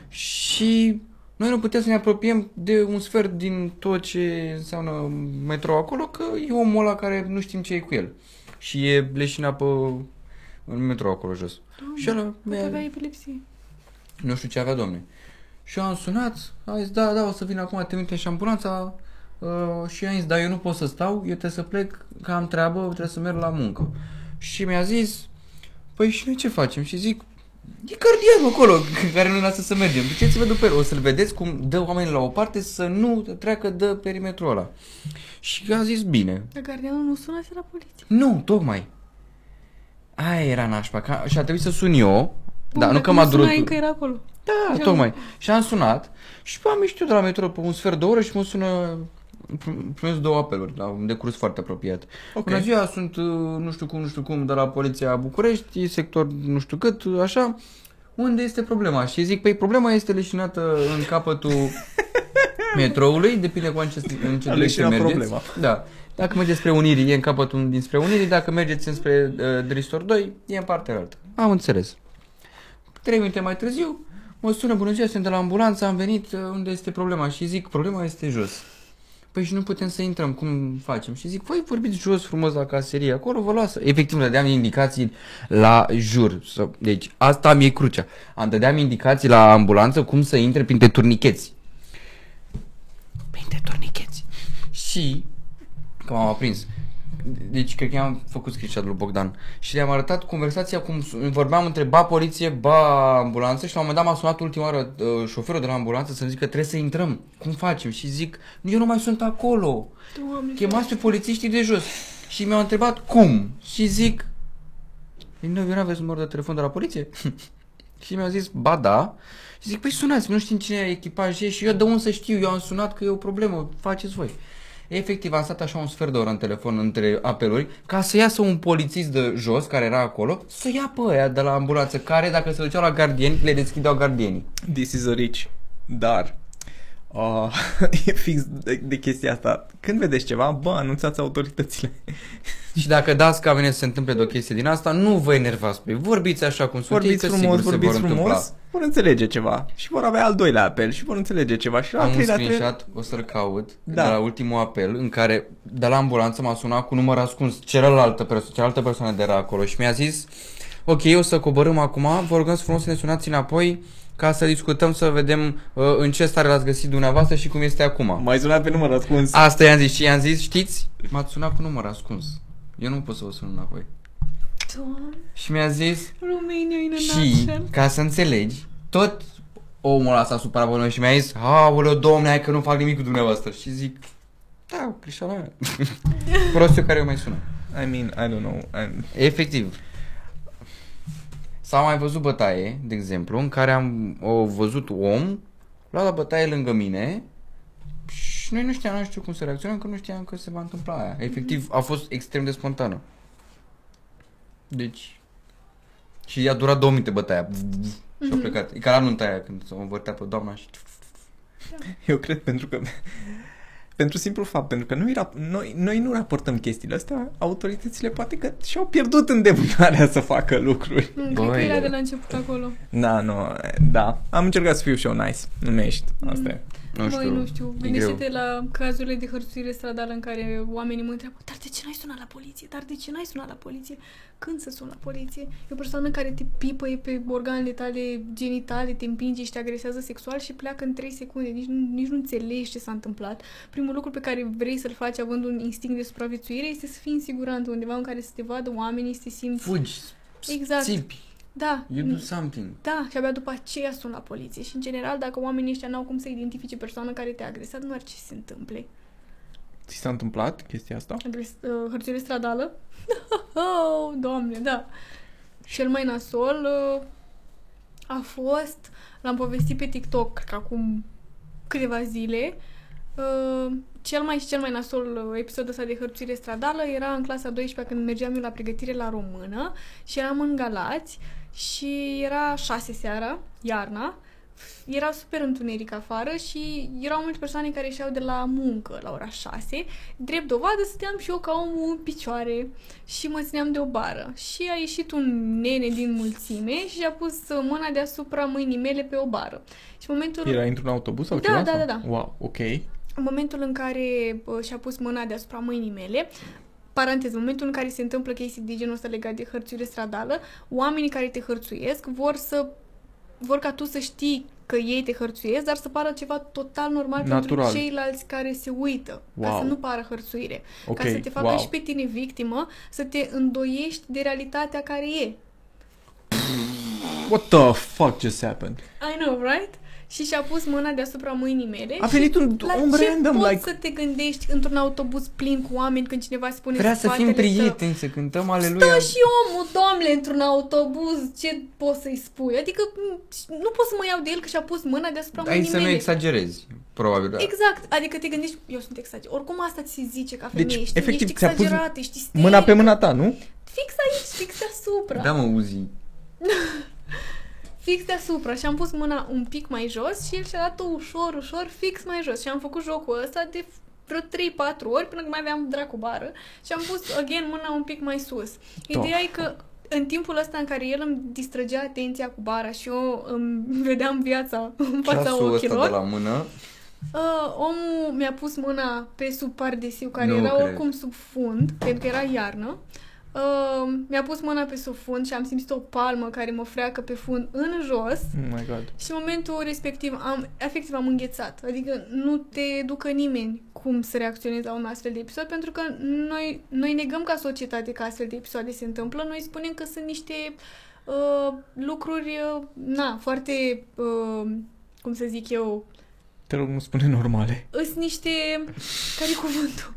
Și noi nu putem să ne apropiem de un sfert din tot ce înseamnă metrou acolo, că e omul ăla care nu știm ce e cu el. Și e leșina pe în metrou acolo jos. Doamne, Și ăla poate mi-a- avea epilepsie. nu știu ce avea, domne. Și eu am sunat, a zis, da, da, o să vin acum, trimite și ambulanța. Uh, și i-am zis, da, eu nu pot să stau, eu trebuie să plec, că am treabă, trebuie să merg la muncă. Și mi-a zis, păi și noi ce facem? Și zic, e gardianul acolo, care nu ne lasă să mergem. Duceți-vă după el, o să-l vedeți cum dă oamenii la o parte să nu treacă de perimetrul ăla. Și a zis, bine, Dar gardianul nu sunase la poliție. nu, tocmai. Aia era nașpa, că, și a trebuit să sun eu, Bun, da, nu dacă că m-a durut. sunai încă era acolo. Da, Așa. tocmai. Și am sunat și am ieșit eu de la metro pe un sfert de oră și mă sună prim- primesc două apeluri la un decurs foarte apropiat. Ok. Bună ziua, sunt uh, nu știu cum, nu știu cum de la Poliția București, sector nu știu cât, așa. Unde este problema? Și zic, păi problema este leșinată în capătul metroului, depinde cu în ce, în ce A direcție leșinat mergeți. problema. Da. Dacă mergeți spre Unirii, e în capătul dinspre Unirii, dacă mergeți înspre uh, Dristor 2, e în partea altă. Am înțeles. Trei minute mai târziu, mă sună, bună ziua, sunt de la ambulanță, am venit, uh, unde este problema? Și zic, problema este jos. Păi și nu putem să intrăm, cum facem? Și zic, voi vorbiți jos frumos la caserie, acolo vă lasă. Efectiv, le dădeam indicații la jur. Să- Deci, asta mi-e crucea. Am dădeam indicații la ambulanță cum să intre printre turnicheți. Printre turnicheți. Și, că m-am aprins, deci cred că i-am făcut screenshot lui Bogdan. Și le-am arătat conversația cum su- vorbeam între ba poliție, ba ambulanță. Și la un moment dat m-a sunat ultima oară uh, șoferul de la ambulanță să-mi zică trebuie să intrăm, cum facem? Și zic, eu nu mai sunt acolo, Doamne, chemați pe polițiștii de jos. Și mi-au întrebat cum? Și zic, "Ei, nu, eu nu aveți număr de telefon de la poliție? și mi-au zis, ba da. Și zic, păi sunați, nu știm cine echipaj e și eu de unde să știu, eu am sunat că e o problemă, faceți voi. Efectiv, am stat așa un sfert de oră în telefon între apeluri ca să iasă un polițist de jos care era acolo să ia pe aia de la ambulanță care dacă se duceau la gardieni le deschideau gardienii. This is a rich. Dar uh, e fix de, de chestia asta. Când vedeți ceva, bă, anunțați autoritățile. Și dacă dați ca mine să se întâmple de o chestie din asta, nu vă enervați pe ei. Vorbiți așa cum sunt ei, Vorbiți că frumos, sigur vorbiți se vor frumos, întâmpla. vor înțelege ceva. Și vor avea al doilea apel și vor înțelege ceva. Și la Am un treilea tre- screenshot, o să-l caut, Da. de la ultimul apel, în care de la ambulanță m-a sunat cu număr ascuns cealaltă, perso- cealaltă persoană de era acolo și mi-a zis ok, o să coborâm acum, vă rugăm să frumos să ne sunați înapoi ca să discutăm, să vedem uh, în ce stare l-ați găsit dumneavoastră și cum este acum. Mai sunat pe număr ascuns. Asta i-am zis și i-am zis, știți, m-ați sunat cu număr ascuns. Eu nu pot să vă sun înapoi. Doamne, Și mi-a zis, Romania in a și, nutshell. ca să înțelegi, tot omul ăla s-a supărat pe noi și mi-a zis Aoleu, domne, hai că nu fac nimic cu dumneavoastră. Și zic, da, crișala mea. Prostul care eu mai sună. I mean, I don't know. I'm... Efectiv. S-a mai văzut bătaie, de exemplu, în care am o văzut om lua la bătaie lângă mine și noi nu știam, nu știu cum să reacționăm, că nu știam că se va întâmpla aia. Efectiv, a fost extrem de spontană. Deci... Și a durat două minute bătaia. Și a plecat. E ca la nunta aia când s-o învârtea pe doamna și... Eu cred pentru că pentru simplu fapt, pentru că noi, rap- noi, noi nu raportăm chestiile astea, autoritățile poate că și-au pierdut îndemânarea să facă lucruri. Nu, cred că Băi, era da. de la început acolo. Da, nu, da. Am încercat să fiu și eu nice. Nu mi-ești. Asta e. Nu știu. Băi, nu știu. e Gândește-te greu. la cazurile de hărțuire stradală în care oamenii mă întreabă Dar de ce n-ai sunat la poliție? Dar de ce n-ai sunat la poliție? Când să sun la poliție? E o persoană care te pipăie pe organele tale genitale, te împinge și te agresează sexual și pleacă în 3 secunde. Nici nu, nici nu înțelegi ce s-a întâmplat. Primul lucru pe care vrei să-l faci având un instinct de supraviețuire este să fii în siguranță undeva în care să te vadă oamenii, să te simți Fugi, Exact. țipi. Da. You do something. Da, și abia după aceea sun la poliție. Și, în general, dacă oamenii ăștia n-au cum să identifice persoana care te-a agresat, nu ar ce să se întâmple. Ți s-a întâmplat chestia asta? Agres, uh, hărțuire stradală? oh, doamne, da. Cel mai nasol uh, a fost, l-am povestit pe TikTok, cred că acum câteva zile, uh, cel mai și cel mai nasol uh, episod ăsta de hărțuire stradală era în clasa 12 când mergeam eu la pregătire la română și eram în Galați și era șase seara, iarna, era super întuneric afară și erau multe persoane care ieșeau de la muncă la ora 6. Drept dovadă stăteam și eu ca omul în picioare și mă țineam de o bară. Și a ieșit un nene din mulțime și a pus mâna deasupra mâinii mele pe o bară. Și în momentul... Era într-un autobuz sau Da, ceva? da, sau? da, da. Wow, ok. În momentul în care uh, și-a pus mâna deasupra mâinii mele, paranteză, în momentul în care se întâmplă chestii de genul ăsta legat de hărțuire stradală, oamenii care te hărțuiesc vor să vor ca tu să știi că ei te hărțuiesc, dar să pară ceva total normal Natural. pentru ceilalți care se uită, ca Wow. să nu pară hărțuire. Ok, Ca să te facă wow. și pe tine victimă, să te îndoiești de realitatea care e. What the fuck just happened? I know, right? Și și-a pus mâna deasupra mâinii mele. A și venit un la om ce random, poți like- să te gândești într-un autobuz plin cu oameni când cineva spune Vrea să fim spatele tău? prieteni, să cântăm aleluia. Stă și omul, domnule, într-un autobuz, ce poți să-i spui? Adică m, nu pot să mă iau de el că și-a pus mâna deasupra Ai mâinii să nu mele. exagerezi, probabil. da. Exact, adică te gândești, eu sunt exagerat. Oricum asta ți se zice ca Deci, femeie, știi? efectiv, ești ți-a pus exagerat, ești isterică. Mâna pe mâna ta, nu? Fix aici, fix deasupra. Da, mă, Uzi. Fix deasupra și am pus mâna un pic mai jos și el și-a dat-o ușor, ușor, fix mai jos și am făcut jocul ăsta de vreo 3-4 ori până când mai aveam dracu bară și am pus, again, mâna un pic mai sus. Ideea e că în timpul ăsta în care el îmi distrăgea atenția cu bara și eu îmi vedeam viața în fața Ceasul ăsta ochilor, de la mână. Uh, omul mi-a pus mâna pe sub pardesiu, care Nu era cred. oricum sub fund, pentru că era iarnă. Uh, mi-a pus mâna pe sub fund și am simțit o palmă care mă freacă pe fund în jos Oh my god. și în momentul respectiv am, efectiv am înghețat. Adică nu te educă nimeni cum să reacționezi la un astfel de episod, pentru că noi, noi negăm ca societate că astfel de episoade se întâmplă. Noi spunem că sunt niște uh, lucruri, uh, na, foarte, uh, cum să zic eu, Te rog, nu spune normale. Sunt niște... care cuvântul?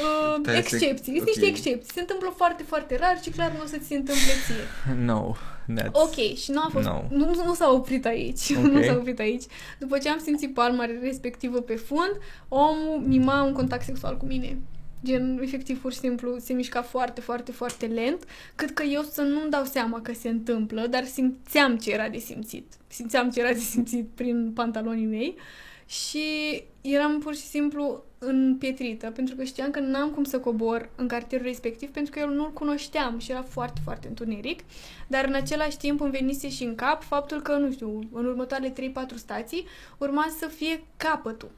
Uh, Stai să- excepții. Sunt ok. niște excepții. Se întâmplă foarte, foarte rar și clar nu o să ți se întâmple ție. No, that's... Ok, și nu a fost... No. Nu, nu s-a oprit aici. Ok. nu s-a oprit aici. După ce am simțit palma respectivă pe fund, omul mima un contact sexual cu mine. Gen, efectiv, pur și simplu, se mișca foarte, foarte, foarte lent, cât că eu să nu-mi dau seama că se întâmplă, dar simțeam ce era de simțit. Simțeam ce era de simțit prin pantalonii mei și eram pur și simplu împietrită, pentru că știam că n-am cum să cobor în cartierul respectiv, pentru că eu nu-l cunoșteam și era foarte, foarte întuneric, dar în același timp îmi venise și în cap faptul că, nu știu, în următoarele 3-4 stații urma să fie capătul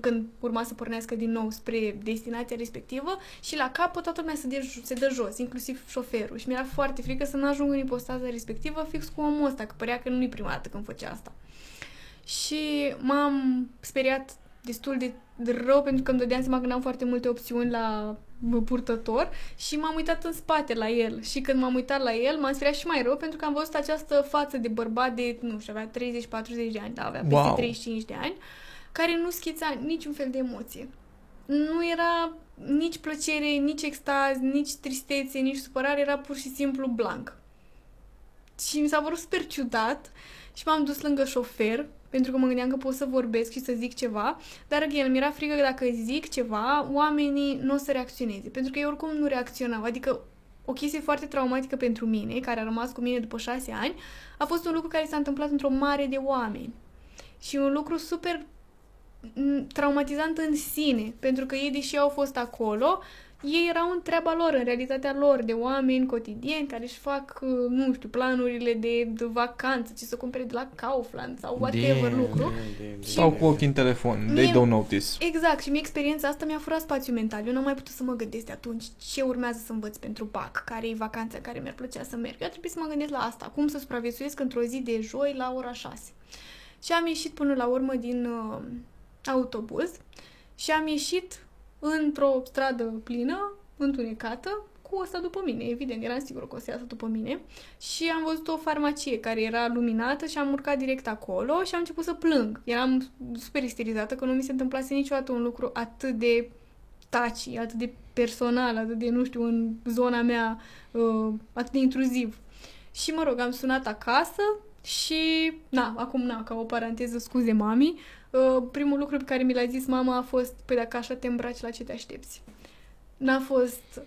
când urma să pornească din nou spre destinația respectivă și la capăt toată lumea se, de, se dă jos, inclusiv șoferul. Și mi-era foarte frică să nu ajung în ipostaza respectivă fix cu omul ăsta, că părea că nu-i prima dată când făcea asta. Și m-am speriat destul de de rău pentru că îmi dădeam seama că n-am foarte multe opțiuni la purtător și m-am uitat în spate la el și când m-am uitat la el m-am speriat și mai rău pentru că am văzut această față de bărbat de, nu știu, avea 30-40 de ani, da, avea peste Wow. 35 de ani, care nu schița niciun fel de emoție. Nu era nici plăcere, nici extaz, nici tristețe, nici supărare, era pur și simplu blank. Și mi s-a părut super ciudat și m-am dus lângă șofer pentru că mă gândeam că pot să vorbesc și să zic ceva, dar again, mi-era frică că dacă zic ceva, oamenii nu o să reacționeze, pentru că eu oricum nu reacționam, adică o chestie foarte traumatică pentru mine, care a rămas cu mine după șase ani, a fost un lucru care s-a întâmplat într-o mare de oameni. Și un lucru super m, traumatizant în sine, pentru că ei, deși au fost acolo, ei erau în treaba lor, în realitatea lor, de oameni cotidieni care își fac, uh, nu știu, planurile de, de vacanță, ce să cumpere de la Kaufland sau whatever Damn, lucru. damn, damn, Stau damn. cu ochii în telefon. They Mie- don't notice. Exact, și mie experiența asta mi-a furat spațiu mental. Eu n-am mai putut să mă gândesc de atunci ce urmează să învăț pentru BAC, care e vacanța în care mi-ar plăcea să merg. Eu a trebuit să mă gândesc la asta, cum să supraviețuiesc într-o zi de joi la ora 6. Și am ieșit până la urmă din uh, autobuz și am ieșit într-o stradă plină, întunecată, cu cu ăsta după mine, evident, eram sigură că o să iasă după mine. Și am văzut o farmacie care era luminată și am urcat direct acolo și am început să plâng. Eram super isterizată că nu mi se întâmplase niciodată un lucru atât de taci, atât de personal, atât de, nu știu, în zona mea, uh, atât de intruziv. Și mă rog, am sunat acasă și, na, acum, na, ca o paranteză, scuze mami, uh, primul lucru pe care mi l-a zis mama a fost, păi dacă așa te îmbraci, la ce te aștepți? N-a fost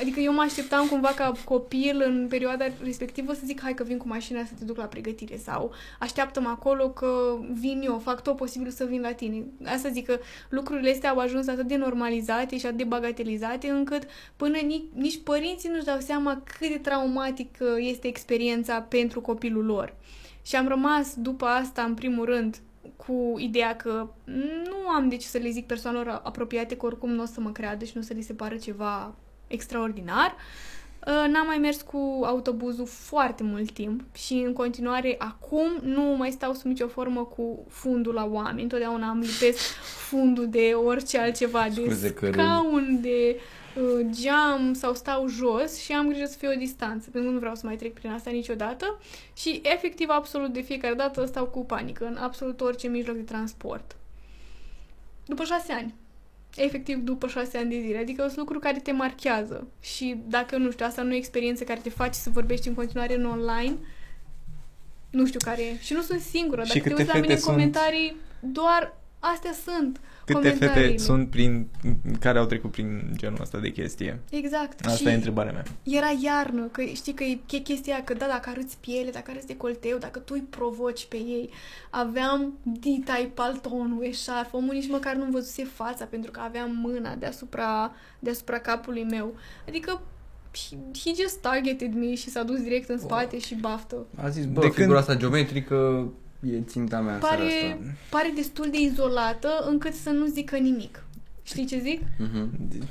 Adică eu mă așteptam cumva ca copil în perioada respectivă să zic hai că vin cu mașina să te duc la pregătire sau așteaptă-mă acolo că vin eu, fac tot posibil să vin la tine. Asta zic că lucrurile astea au ajuns atât de normalizate și atât de bagatelizate încât până nici, nici părinții nu-și dau seama cât de traumatic este experiența pentru copilul lor. Și am rămas după asta, în primul rând, cu ideea că nu am de ce să le zic persoanelor apropiate că oricum nu o să mă creadă și nu o să li se pară ceva extraordinar. Uh, n-am mai mers cu autobuzul foarte mult timp și în continuare acum nu mai stau sub nicio formă cu fundul la oameni. Întotdeauna am lipesc fundul de orice altceva, Scuze de scaun, de uh, geam sau stau jos și am grijă să fie o distanță, pentru că nu vreau să mai trec prin asta niciodată și efectiv absolut de fiecare dată stau cu panică în absolut orice mijloc de transport. După șase ani efectiv după șase ani de zile. Adică sunt lucruri care te marchează. Și dacă, nu știu, asta nu e experiență care te face să vorbești în continuare în online, nu știu care e. Și nu sunt singură. Dacă te uiți la mine în comentarii, doar astea sunt. Câte fete sunt prin, care au trecut prin genul ăsta de chestie? Exact. Asta și e întrebarea mea. Era iarnă, că știi că e chestia că da, dacă arăți piele, dacă arăți decolteu, dacă tu îi provoci pe ei. Aveam dita paltonul, eșarf, omul nici măcar nu-mi văzuse fața pentru că aveam mâna deasupra, deasupra capului meu. Adică he just targeted me și s-a dus direct în spate wow. și baftă. A zis, bă, de figura când... asta geometrică e ținta mea pare, asta. pare destul de izolată încât să nu zică nimic. Știi ce zic? Mm-hmm.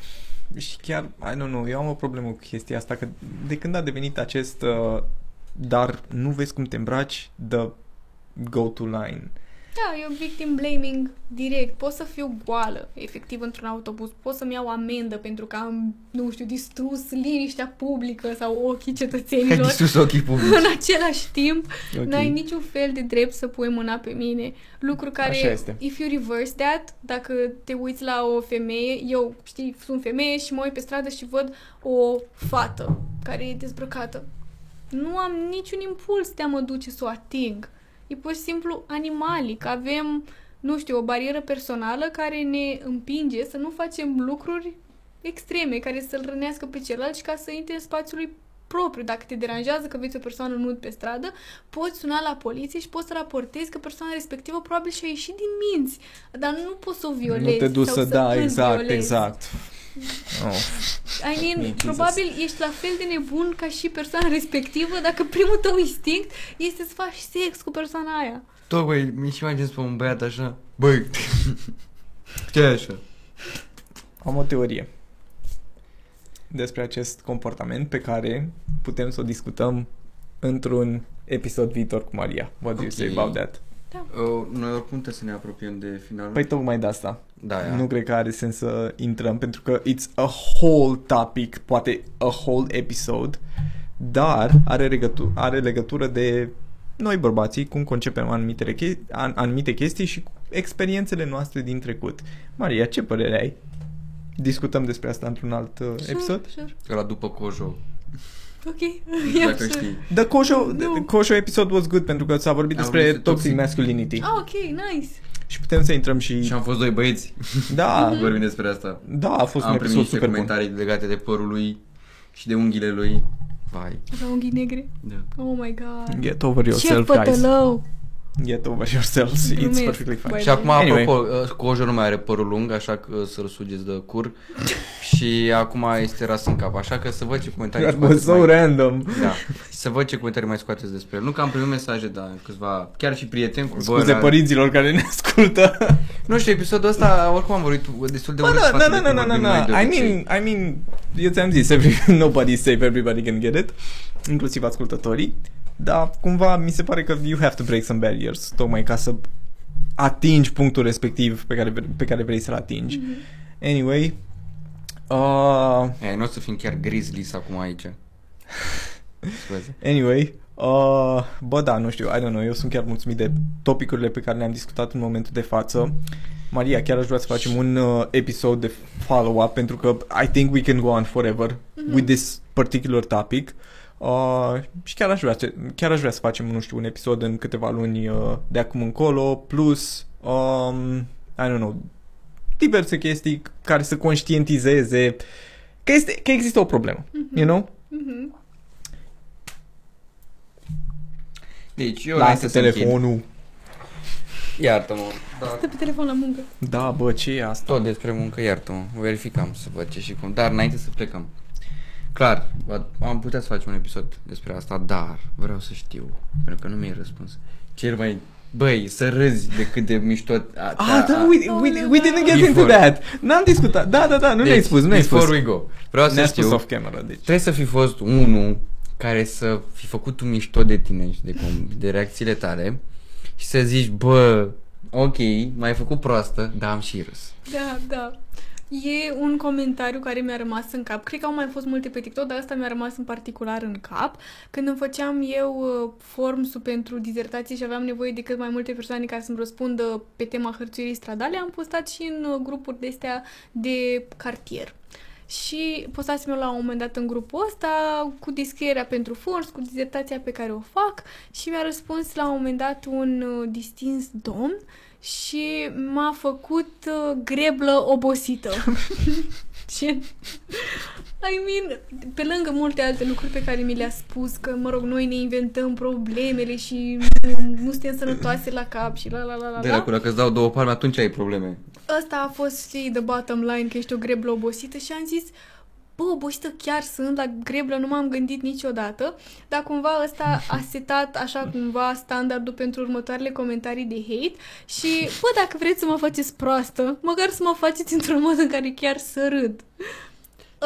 Și chiar, I don't know, eu am o problemă cu chestia asta, că de când a devenit acest uh, dar nu vezi cum te îmbraci, the go-to line. Da, e un victim blaming direct. Pot să fiu goală, efectiv, într-un autobuz. Pot să-mi iau amendă pentru că am, nu știu, distrus liniștea publică sau ochii cetățenilor. Ai distrus ochii publici. În același timp, okay. n-ai niciun fel de drept să pui mâna pe mine. Lucru care, Așa este. if you reverse that, dacă te uiți la o femeie, eu, știi, sunt femeie și mă uit pe stradă și văd o fată care e dezbrăcată. Nu am niciun impuls de a mă duce să o ating e pur și simplu animalic. Avem, nu știu, o barieră personală care ne împinge să nu facem lucruri extreme, care să-l rănească pe celălalt și ca să intre în spațiul lui propriu. Dacă te deranjează că vezi o persoană nud pe stradă, poți suna la poliție și poți să raportezi că persoana respectivă probabil și-a ieșit din minți, dar nu poți să o violezi. Nu te duci să, să da, exact, violezi. exact. Oh. I mean, probabil ești la fel de nebun ca și persoana respectivă dacă primul tău instinct este să faci sex cu persoana aia. Tocmai, mi-și imaginez pe un băiat așa, băi, ce e așa? Am o teorie despre acest comportament pe care putem să o discutăm într-un episod viitor cu Maria. What do okay. you say about that? Da. Uh, noi oricum trebuie să ne apropiem de final. Păi tocmai de asta. Da, ia. Nu cred că are sens să intrăm pentru că it's a whole topic, poate a whole episode, dar are, legătură, are legătură de noi bărbații, cum concepem anumite, chestii, anumite chestii și experiențele noastre din trecut. Maria, ce părere ai? Discutăm despre asta într-un alt uh, Sure, episod? Sure. La după Cojo. Ok. Dacă sure. știi. The Kosho, Nu. the Kosho episode was good pentru că s-a vorbit Am despre vorbit de toxic toxic. masculinity. Ah, ok, nice. Și putem să intrăm și... Și am fost doi băieți. Da, Vorbim despre asta. da, a fost am un primit episod niște super bun. comentarii legate de părul lui și de unghiile lui. Vai. Avea unghii negre. Da. Oh my god. Get over Ce yourself, guys. pătălău! Get over yourselves. It's Glumesc. perfectly fine. Băi, Și acum, Anyway. apropo, uh, Cojo nu mai are părul lung, așa că să-l sugeți de cur. și acum este ras în cap, așa că să văd ce comentarii That was scoateți so mai... random. Da, să văd ce comentarii mai scoateți despre el. Nu că am primit mesaje, dar câțiva, chiar și prieteni cu Scuze bă, la- părinților care ne ascultă. Nu știu, episodul ăsta, oricum am vorbit destul de Bă, urât da, față da, de da, cum da, da, vorbim noi de da. I obicei. mean, I mean, eu ți-am zis, every, nobody's safe, everybody can get it, inclusiv ascultătorii, dar cumva mi se pare că you have to break some barriers, tocmai ca să atingi punctul respectiv pe care, pe care vrei să-l atingi. Mm-hmm. Anyway, Uh, E, nu o să fim chiar grizzlies acum aici. Scuze. Anyway, uh, bă da, nu știu, I don't know, eu sunt chiar mulțumit de topicurile pe care le-am discutat în momentul de față. Maria, chiar aș vrea să facem un uh, episod de follow-up pentru că I think we can go on forever with this particular topic. Uh, și chiar aș, vrea, să- chiar aș vrea să facem, nu știu, un episod în câteva luni uh, de acum încolo, plus, um, I don't know, diverse chestii care să conștientizeze că, este, că există o problemă, you know? Mhm. Deci, eu Lasă înainte să închid- telefonul. Iartă-mă. Da. Stă pe telefon la muncă. Da, bă, ce e asta? Tot despre muncă, iartă-mă. Verificam să văd ce și cum. Dar înainte să plecăm. Clar, va- am putea să facem un episod despre asta, dar vreau să știu, pentru că nu mi-ai răspuns. Cel mai... Băi, să râzi de cât de mișto... A, Ah, da, we, we, we didn't get into Before. that. N-am discutat. Da, da, da, nu ne-ai spus, nu ne-ai spus. Before we go. Vreau să Ne-a știu, spus off camera, deci. trebuie să fi fost unul care să fi făcut un mișto de tine și de, cum, de reacțiile tale și să zici, bă, ok, m-ai făcut proastă, dar am și râs. Da, da. E un comentariu care mi-a rămas în cap. Cred că au mai fost multe pe TikTok, dar asta mi-a rămas în particular în cap. Când îmi făceam eu uh, formsul pentru dizertație și aveam nevoie de cât mai multe persoane ca să-mi răspundă pe tema hărțuirii stradale, am postat și în uh, grupuri de astea de cartier. Și postasem eu la un moment dat în grupul ăsta cu descrierea pentru fons, cu dizertația pe care o fac și mi-a răspuns la un moment dat un uh, distins domn și m-a făcut uh, greblă obosită. și I mean, pe lângă multe alte lucruri pe care mi le-a spus, că, mă rog, noi ne inventăm problemele și nu, nu suntem sănătoase la cap și la la la la De la. la dacă îți dau două palme, atunci ai probleme. Ăsta a fost și the bottom line, că ești o greblă obosită și am zis, bă, obosită chiar sunt, la greblă nu m-am gândit niciodată, dar cumva ăsta a setat așa cumva standardul pentru următoarele comentarii de hate și, bă, dacă vreți să mă faceți proastă, măcar să mă faceți într-un mod în care chiar să râd.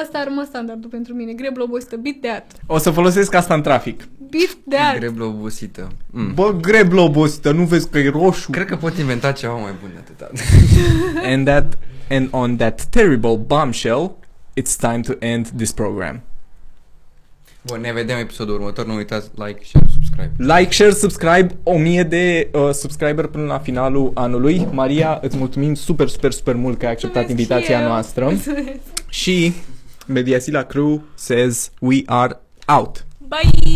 Ăsta a rămas standardul pentru mine, greblă obosită, beat that, O să folosesc asta în trafic. beat that. Greblă obosită. Mm. Bă, greblă obosită, nu vezi că e roșu? Cred că pot inventa ceva mai bun de atâta. And that, and on that terrible bombshell, it's time to end this program. Bun, ne vedem episodul următor. Nu uitați like, share, subscribe. Like, share, subscribe, 1000 de uh, subscriber până la finalul anului. Maria, îți mulțumim super, super, super mult că ai acceptat Mulțumesc invitația și eu. noastră. Mulțumesc. Și Mediasila Crew says we are out. Bye!